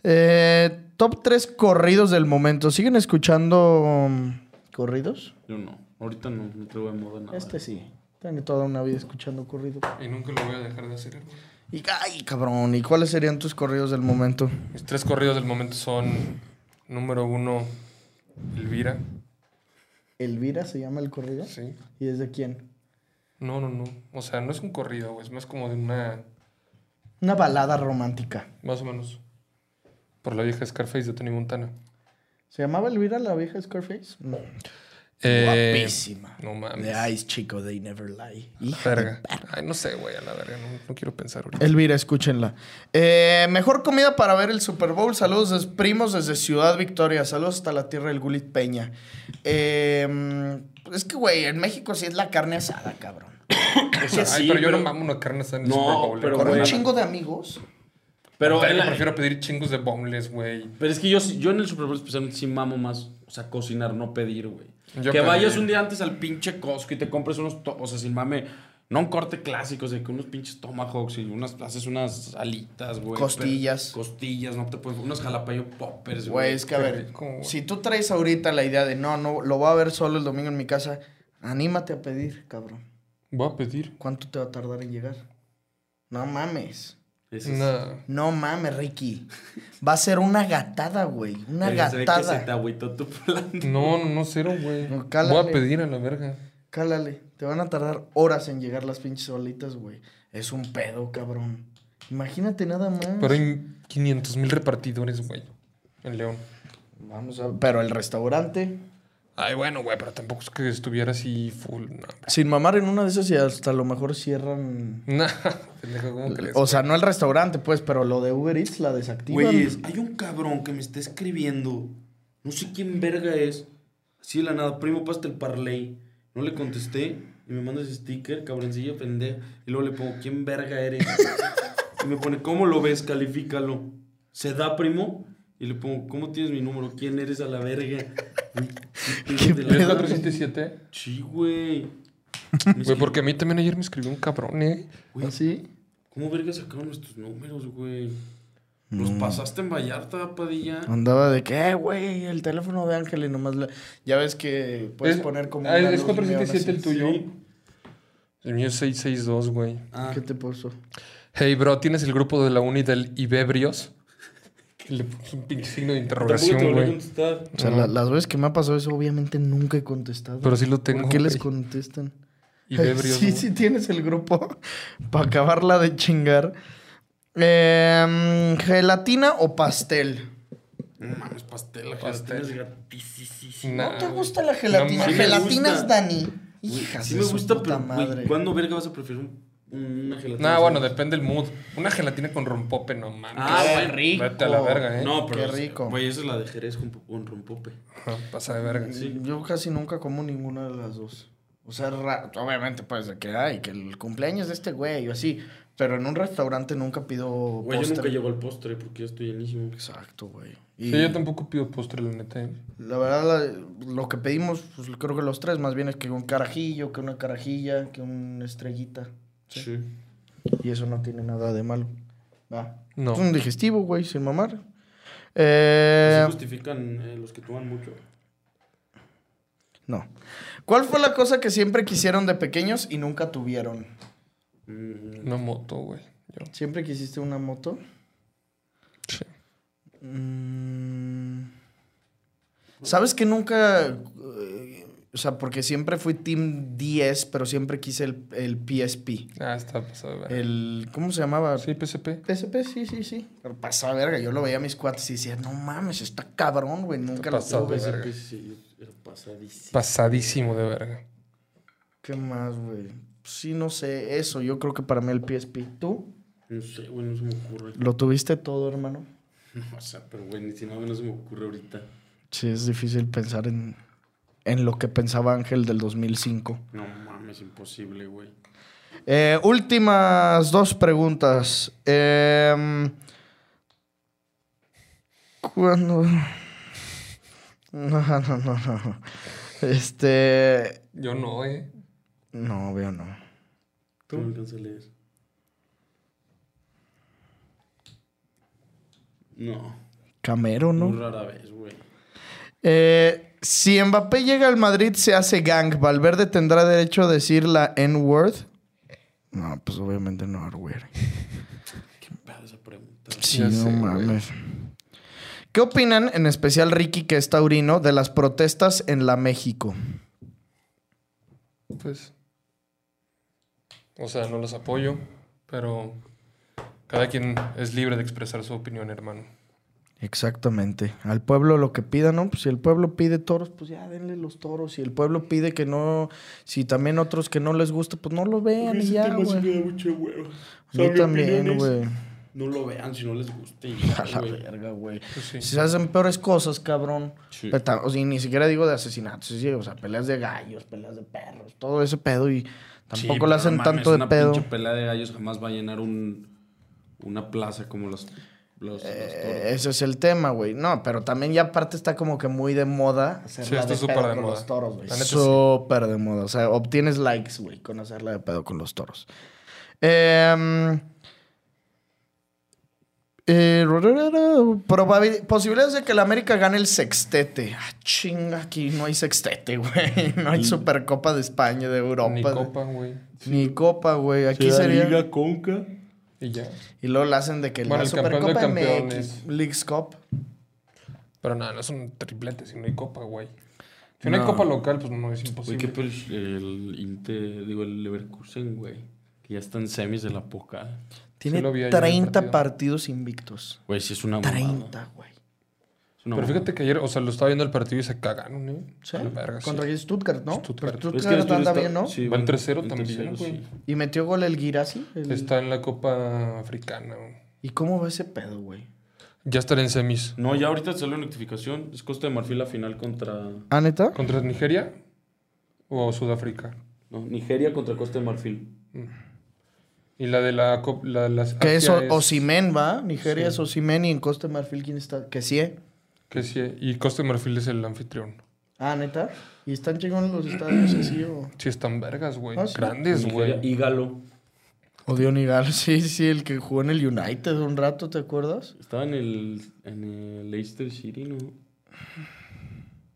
Eh, top 3 corridos del momento. ¿Siguen escuchando um, corridos? Yo no. Ahorita no, no traigo de moda nada. Este sí. Tengo toda una vida escuchando corridos. Y nunca lo voy a dejar de hacer, hermano. Y, ay, cabrón. ¿Y cuáles serían tus corridos del momento? Mis tres corridos del momento son, número uno, Elvira. Elvira se llama el corrido. Sí. ¿Y es de quién? No, no, no. O sea, no es un corrido, güey. Es más como de una... Una balada romántica. Más o menos. Por la vieja Scarface de Tony Montana. ¿Se llamaba Elvira la vieja Scarface? No. Eh, Guapísima. No mames. The eyes, chico, they never lie. Hija Verga. Ay, no sé, güey, a la verga. No, no quiero pensar ahorita. Elvira, escúchenla. Eh, mejor comida para ver el Super Bowl. Saludos des- primos desde Ciudad Victoria. Saludos hasta la tierra del Gulit Peña. Eh, mm, es que, güey, en México sí es la carne asada, cabrón. O sea, Ay, sí, pero yo pero- no mamo una carne asada en el No, Super Bowl. pero eh, Con un chingo de amigos. Pero, en la- prefiero pedir chingos de boneless, güey. pero es que yo, sí- yo en el Super Bowl especialmente sí mamo más, o sea, cocinar, no pedir, güey. Yo Que vayas un día antes al pinche Costco y te compres unos, o sea, sin mame, no un corte clásico, o sea, que unos pinches tomahawks y unas, haces unas alitas, güey. Costillas. pero- costillas, no te puedes, unos jalapeño poppers, Güey, güey. es que a ver, rico, si tú traes ahorita la idea de no, no, lo voy a ver solo el domingo en mi casa, anímate a pedir, cabrón. Voy a pedir. ¿Cuánto te va a tardar en llegar? No mames. Es- Una... No mames, Ricky. Va a ser una gatada, güey. Una Verga, se ve que se te gatada. agüitó tu plan. No, no, no, cero, güey. No, cálale. Voy a pedir a la verga. Cálale. Te van a tardar horas en llegar las pinches bolitas, güey. Es un pedo, cabrón. Imagínate nada más. Pero hay 500 mil repartidores, güey. En León. Vamos a Pero el restaurante. Ay, bueno, güey, pero tampoco es que estuviera así full. No. Sin mamar en una de esas y hasta a lo mejor cierran. Nah, pendejo, ¿cómo crees? O sea, no el restaurante, pues, pero lo de Uber Eats la desactivan. Güeyes, hay un cabrón que me está escribiendo. No sé quién verga es. Así de la nada, primo, pasta el parlay. No le contesté y me manda ese sticker, cabroncillo pendejo. Y luego le pongo, ¿quién verga eres? y me pone, ¿cómo lo ves? Califícalo. ¿Se da, primo? Y le pongo, ¿cómo tienes mi número? ¿Quién eres a la verga? Güey, ¿Qué de la- ¿Es pedo? 477? Sí, güey. Güey, porque a mí también ayer me escribió un cabrón, ¿eh? ¿Ah, sí? ¿Cómo verga sacaron nuestros números, güey? ¿Los pasaste en Vallarta, Padilla? Andaba de que, "Eh, güey, el teléfono de Ángel y nomás la... Ya ves que puedes Es- poner como... ah, es luz 477 el tuyo. El mío es 662, güey. Ah, ¿Qué te puso? Hey, bro, ¿tienes el grupo de la uni del Ibebrios? Que le puso un pinche signo de te interrogación, a güey. O sea, la- las veces que me ha pasado eso, obviamente nunca he contestado. Pero sí lo tengo, ¿Por qué les contestan? Ibebrios, sí, güey. sí tienes el grupo para acabarla de chingar. Em, ¿Gelatina o pastel? No mames, pastel. La Pastel. gelatina es gratisísima. Nah, ¿No te gusta la gelatina? No, sí Gelatinas, gusta. Dani. Hijas sí me gusta, pero madre. ¿cuándo verga vas a preferir un- una gelatina? Nah, bueno, depende del mood. Una gelatina con rompope, no mames. Ah, Qué güey, rico. Vete a la verga, ¿eh? No, pero. Qué rico. Güey, esa es la de Jerez con, con rompope. Pasa de verga. Yo casi nunca como ninguna de las dos. O sea, obviamente, pues, de que hay, que el cumpleaños de este güey o así. Pero en un restaurante nunca pido Güey, yo postre. nunca llego al postre porque ya estoy llenísimo. Exacto, güey. Y Sí, yo tampoco pido postre, la neta. ¿eh? la verdad, la- lo que pedimos, pues creo que los tres, más bien es que un carajillo, que una carajilla, que una estrellita. Sí. Y eso no tiene nada de malo. Va. No. Es un digestivo, güey, sin mamar. Eh, ¿Se justifican eh, los que toman mucho? no. ¿Cuál fue la cosa que siempre quisieron de pequeños y nunca tuvieron? Mm, Una moto, güey. Yo. ¿Siempre quisiste una moto? Sí. Mm. ¿Sabes que nunca... o sea, porque siempre fui Team 10, pero siempre quise el, el PSP. Ah, está pasado de verga. El... ¿Cómo se llamaba? Sí, PSP. PSP, sí, sí, sí. Pero pasaba verga. Yo lo veía a mis cuates y decía, no mames, está cabrón, güey. Nunca lo pasado tuve. sí, sí, era pasadísimo. Pasadísimo de verga. ¿Qué más, güey? Sí, no sé. Eso, yo creo que para mí el PSP. ¿Tú? No sé, güey, no se me ocurre. ¿Lo tuviste todo, hermano? O sea, pero güey, ni si no, no se me ocurre ahorita. Sí, es difícil pensar en, en lo que pensaba Ángel del 2005. No mames, imposible, güey. Eh, últimas dos preguntas. Em, ¿Cuándo? No, no, no, no. Este. Yo no, eh. No, veo no. ¿Tú? No alcanzo a leer. No. Camero, Muy ¿no? rara vez, güey. Eh, si Mbappé llega al Madrid, se hace gang. ¿Valverde tendrá derecho a decir la N-word? No, pues obviamente no, güey. Qué pedo esa pregunta. Sí, no sé, güey. mames. ¿Qué opinan, en especial Ricky, que es taurino, de las protestas en la México? Pues. O sea, no los apoyo, pero cada quien es libre de expresar su opinión, hermano. Exactamente. Al pueblo lo que pida, ¿no? Pues si el pueblo pide toros, pues ya denle los toros. Si el pueblo pide que no, si también otros que no les gusta, pues no lo vean y ya, güey. mí también, güey. No lo vean si no les gusta. A la verga, güey. Pues sí. Si se hacen peores cosas, cabrón. Sí. O sea, y ni siquiera digo de asesinatos, o sea, peleas de gallos, peleas de perros, todo ese pedo y tampoco Sí, le hacen mames, tanto de una pedo. pinche pelea de gallos jamás va a llenar un, una plaza como los, los, los Eh, toros. ese es el tema, güey. No, pero también ya aparte está como que muy de moda hacerla Sí, está de súper pedo de con moda. los toros, güey. La sí. Súper de moda. O sea, obtienes likes, güey, con hacerla de pedo con los toros. Em, eh, posibilidades de que el América gane el sextete. Ah, chinga, aquí no hay sextete, güey. No hay Supercopa de España, de Europa. Ni copa, güey. Ni Copa, güey. Aquí sería. Conca. Y ya. Y luego la hacen de que Bueno, la el Supercopa. MX, Leagues Cup. Pero nada, no es un triplete si no hay copa, güey. Si no, hay No. copa local, pues no es Güey, imposible. qué pedo el Inte, digo, el Leverkusen, güey. Que ya está en semis de la poca. Tiene el 30 partido. partidos invictos. Güey, sí es una mamada. 30, güey. Pero fíjate que ayer, o sea, lo estaba viendo el partido y se cagaron, ¿eh? ¿Sí? La verga, sí. Contra Stuttgart, ¿no? Stuttgart. Es Stuttgart anda está- bien, ¿no? sí, Va en va tercero en también, tercero, sí. Y metió gol el Girassi. el- Está en la Copa Africana. güey. ¿Y cómo va ese pedo, güey? Ya estará en semis. No, ya ahorita salió notificación. Es Costa de Marfil la final contra... ¿Ah, neta? ¿Contra Nigeria o Sudáfrica? No, Nigeria contra Costa de Marfil. Y la de la Copa. La, las Que es Asia O- Osimen, ¿va? Nigeria Sí. es Osimen y en Costa de Marfil, ¿quién está? Que sí. ¿eh? Que sí, y Costa de Marfil es el anfitrión. Ah, neta. ¿Y están chingones los estadios así o...? Sí, están vergas, güey. Ah, sí. Grandes, güey. y Galo. O Dion Igal, sí, sí, el que jugó en el United un rato, ¿te acuerdas? Estaba en el, en el Leicester City, ¿no?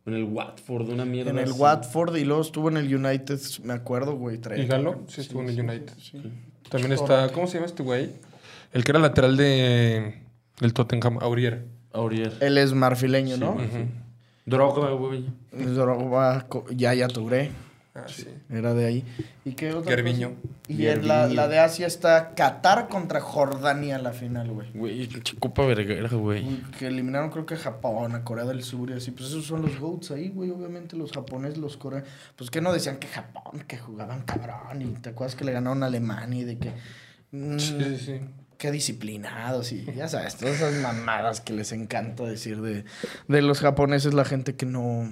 En el Watford, una mierda. En el así. Watford y luego estuvo en el United, me acuerdo, güey. ¿Y Galo? Sí, estuvo en el sí, United. sí, sí. También está. ¿Cómo se llama este güey? El que era lateral de. Del Tottenham, Aurier. Aurier. Él es marfileño, ¿no? Ujú. Drogba, güey. Drogba, Yaya Touré. Ah, sí. Era de ahí. ¿Y qué otra Gerviño. Y en la, la de Asia está Qatar contra Jordania la final, güey. Güey, Copa Verguera, güey. Que eliminaron creo que a Japón, a Corea del Sur y así. Pues esos son los GOATs ahí, güey. Obviamente los japoneses, los coreanos. Pues que no decían que Japón, que jugaban cabrón. Y te acuerdas que le ganaron a Alemania y de que... mm, Sí, sí, sí. Qué disciplinados y ya sabes, todas esas mamadas que les encanta decir de, de los japoneses, la gente que no...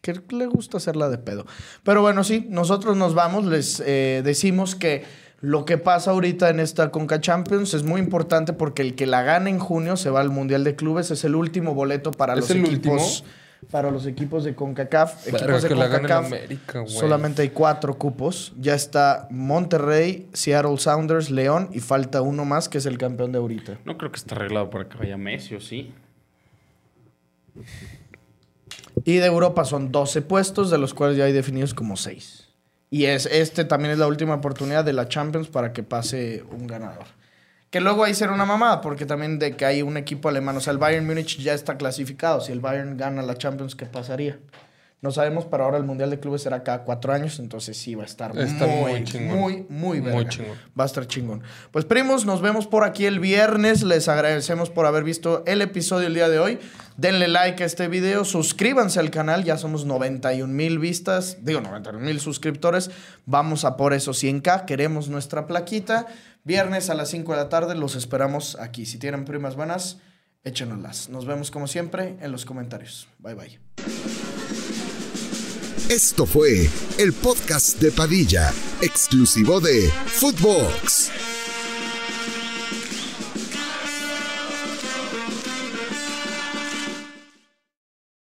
que le gusta hacerla de pedo. Pero bueno, sí, nosotros nos vamos, les eh, decimos que lo que pasa ahorita en esta Conca Champions es muy importante porque el que la gane en junio se va al Mundial de Clubes, es el último boleto para ¿Es los el equipos... Para los equipos de CONCACAF. Equipos de que CONCACAF, América. Solamente hay cuatro cupos. Ya está Monterrey, Seattle Sounders, León y falta uno más que es el campeón de ahorita. No creo que esté arreglado para que vaya Messi, ¿o sí? Y de Europa son 12 puestos, de los cuales ya hay definidos como 6. Y es, este también es la última oportunidad de la Champions para que pase un ganador. Que luego ahí será una mamada, porque también de que hay un equipo alemán. O sea, el Bayern Múnich ya está clasificado. Si el Bayern gana la Champions, ¿qué pasaría? No sabemos, pero ahora el Mundial de Clubes será cada cuatro años, entonces sí va a estar Está muy, muy chingón. muy, muy, Muy chingón. Va a estar chingón. Pues primos, nos vemos por aquí el viernes. Les agradecemos por haber visto el episodio el día de hoy. Denle like a este video, suscríbanse al canal, ya somos 91 mil vistas, digo 91 mil suscriptores. Vamos a por esos 100k, queremos nuestra plaquita. Viernes a las 5 de la tarde los esperamos aquí. Si tienen primas buenas, échenoslas. Nos vemos como siempre en los comentarios. Bye bye. Esto fue el podcast de Padilla, exclusivo de Footbox.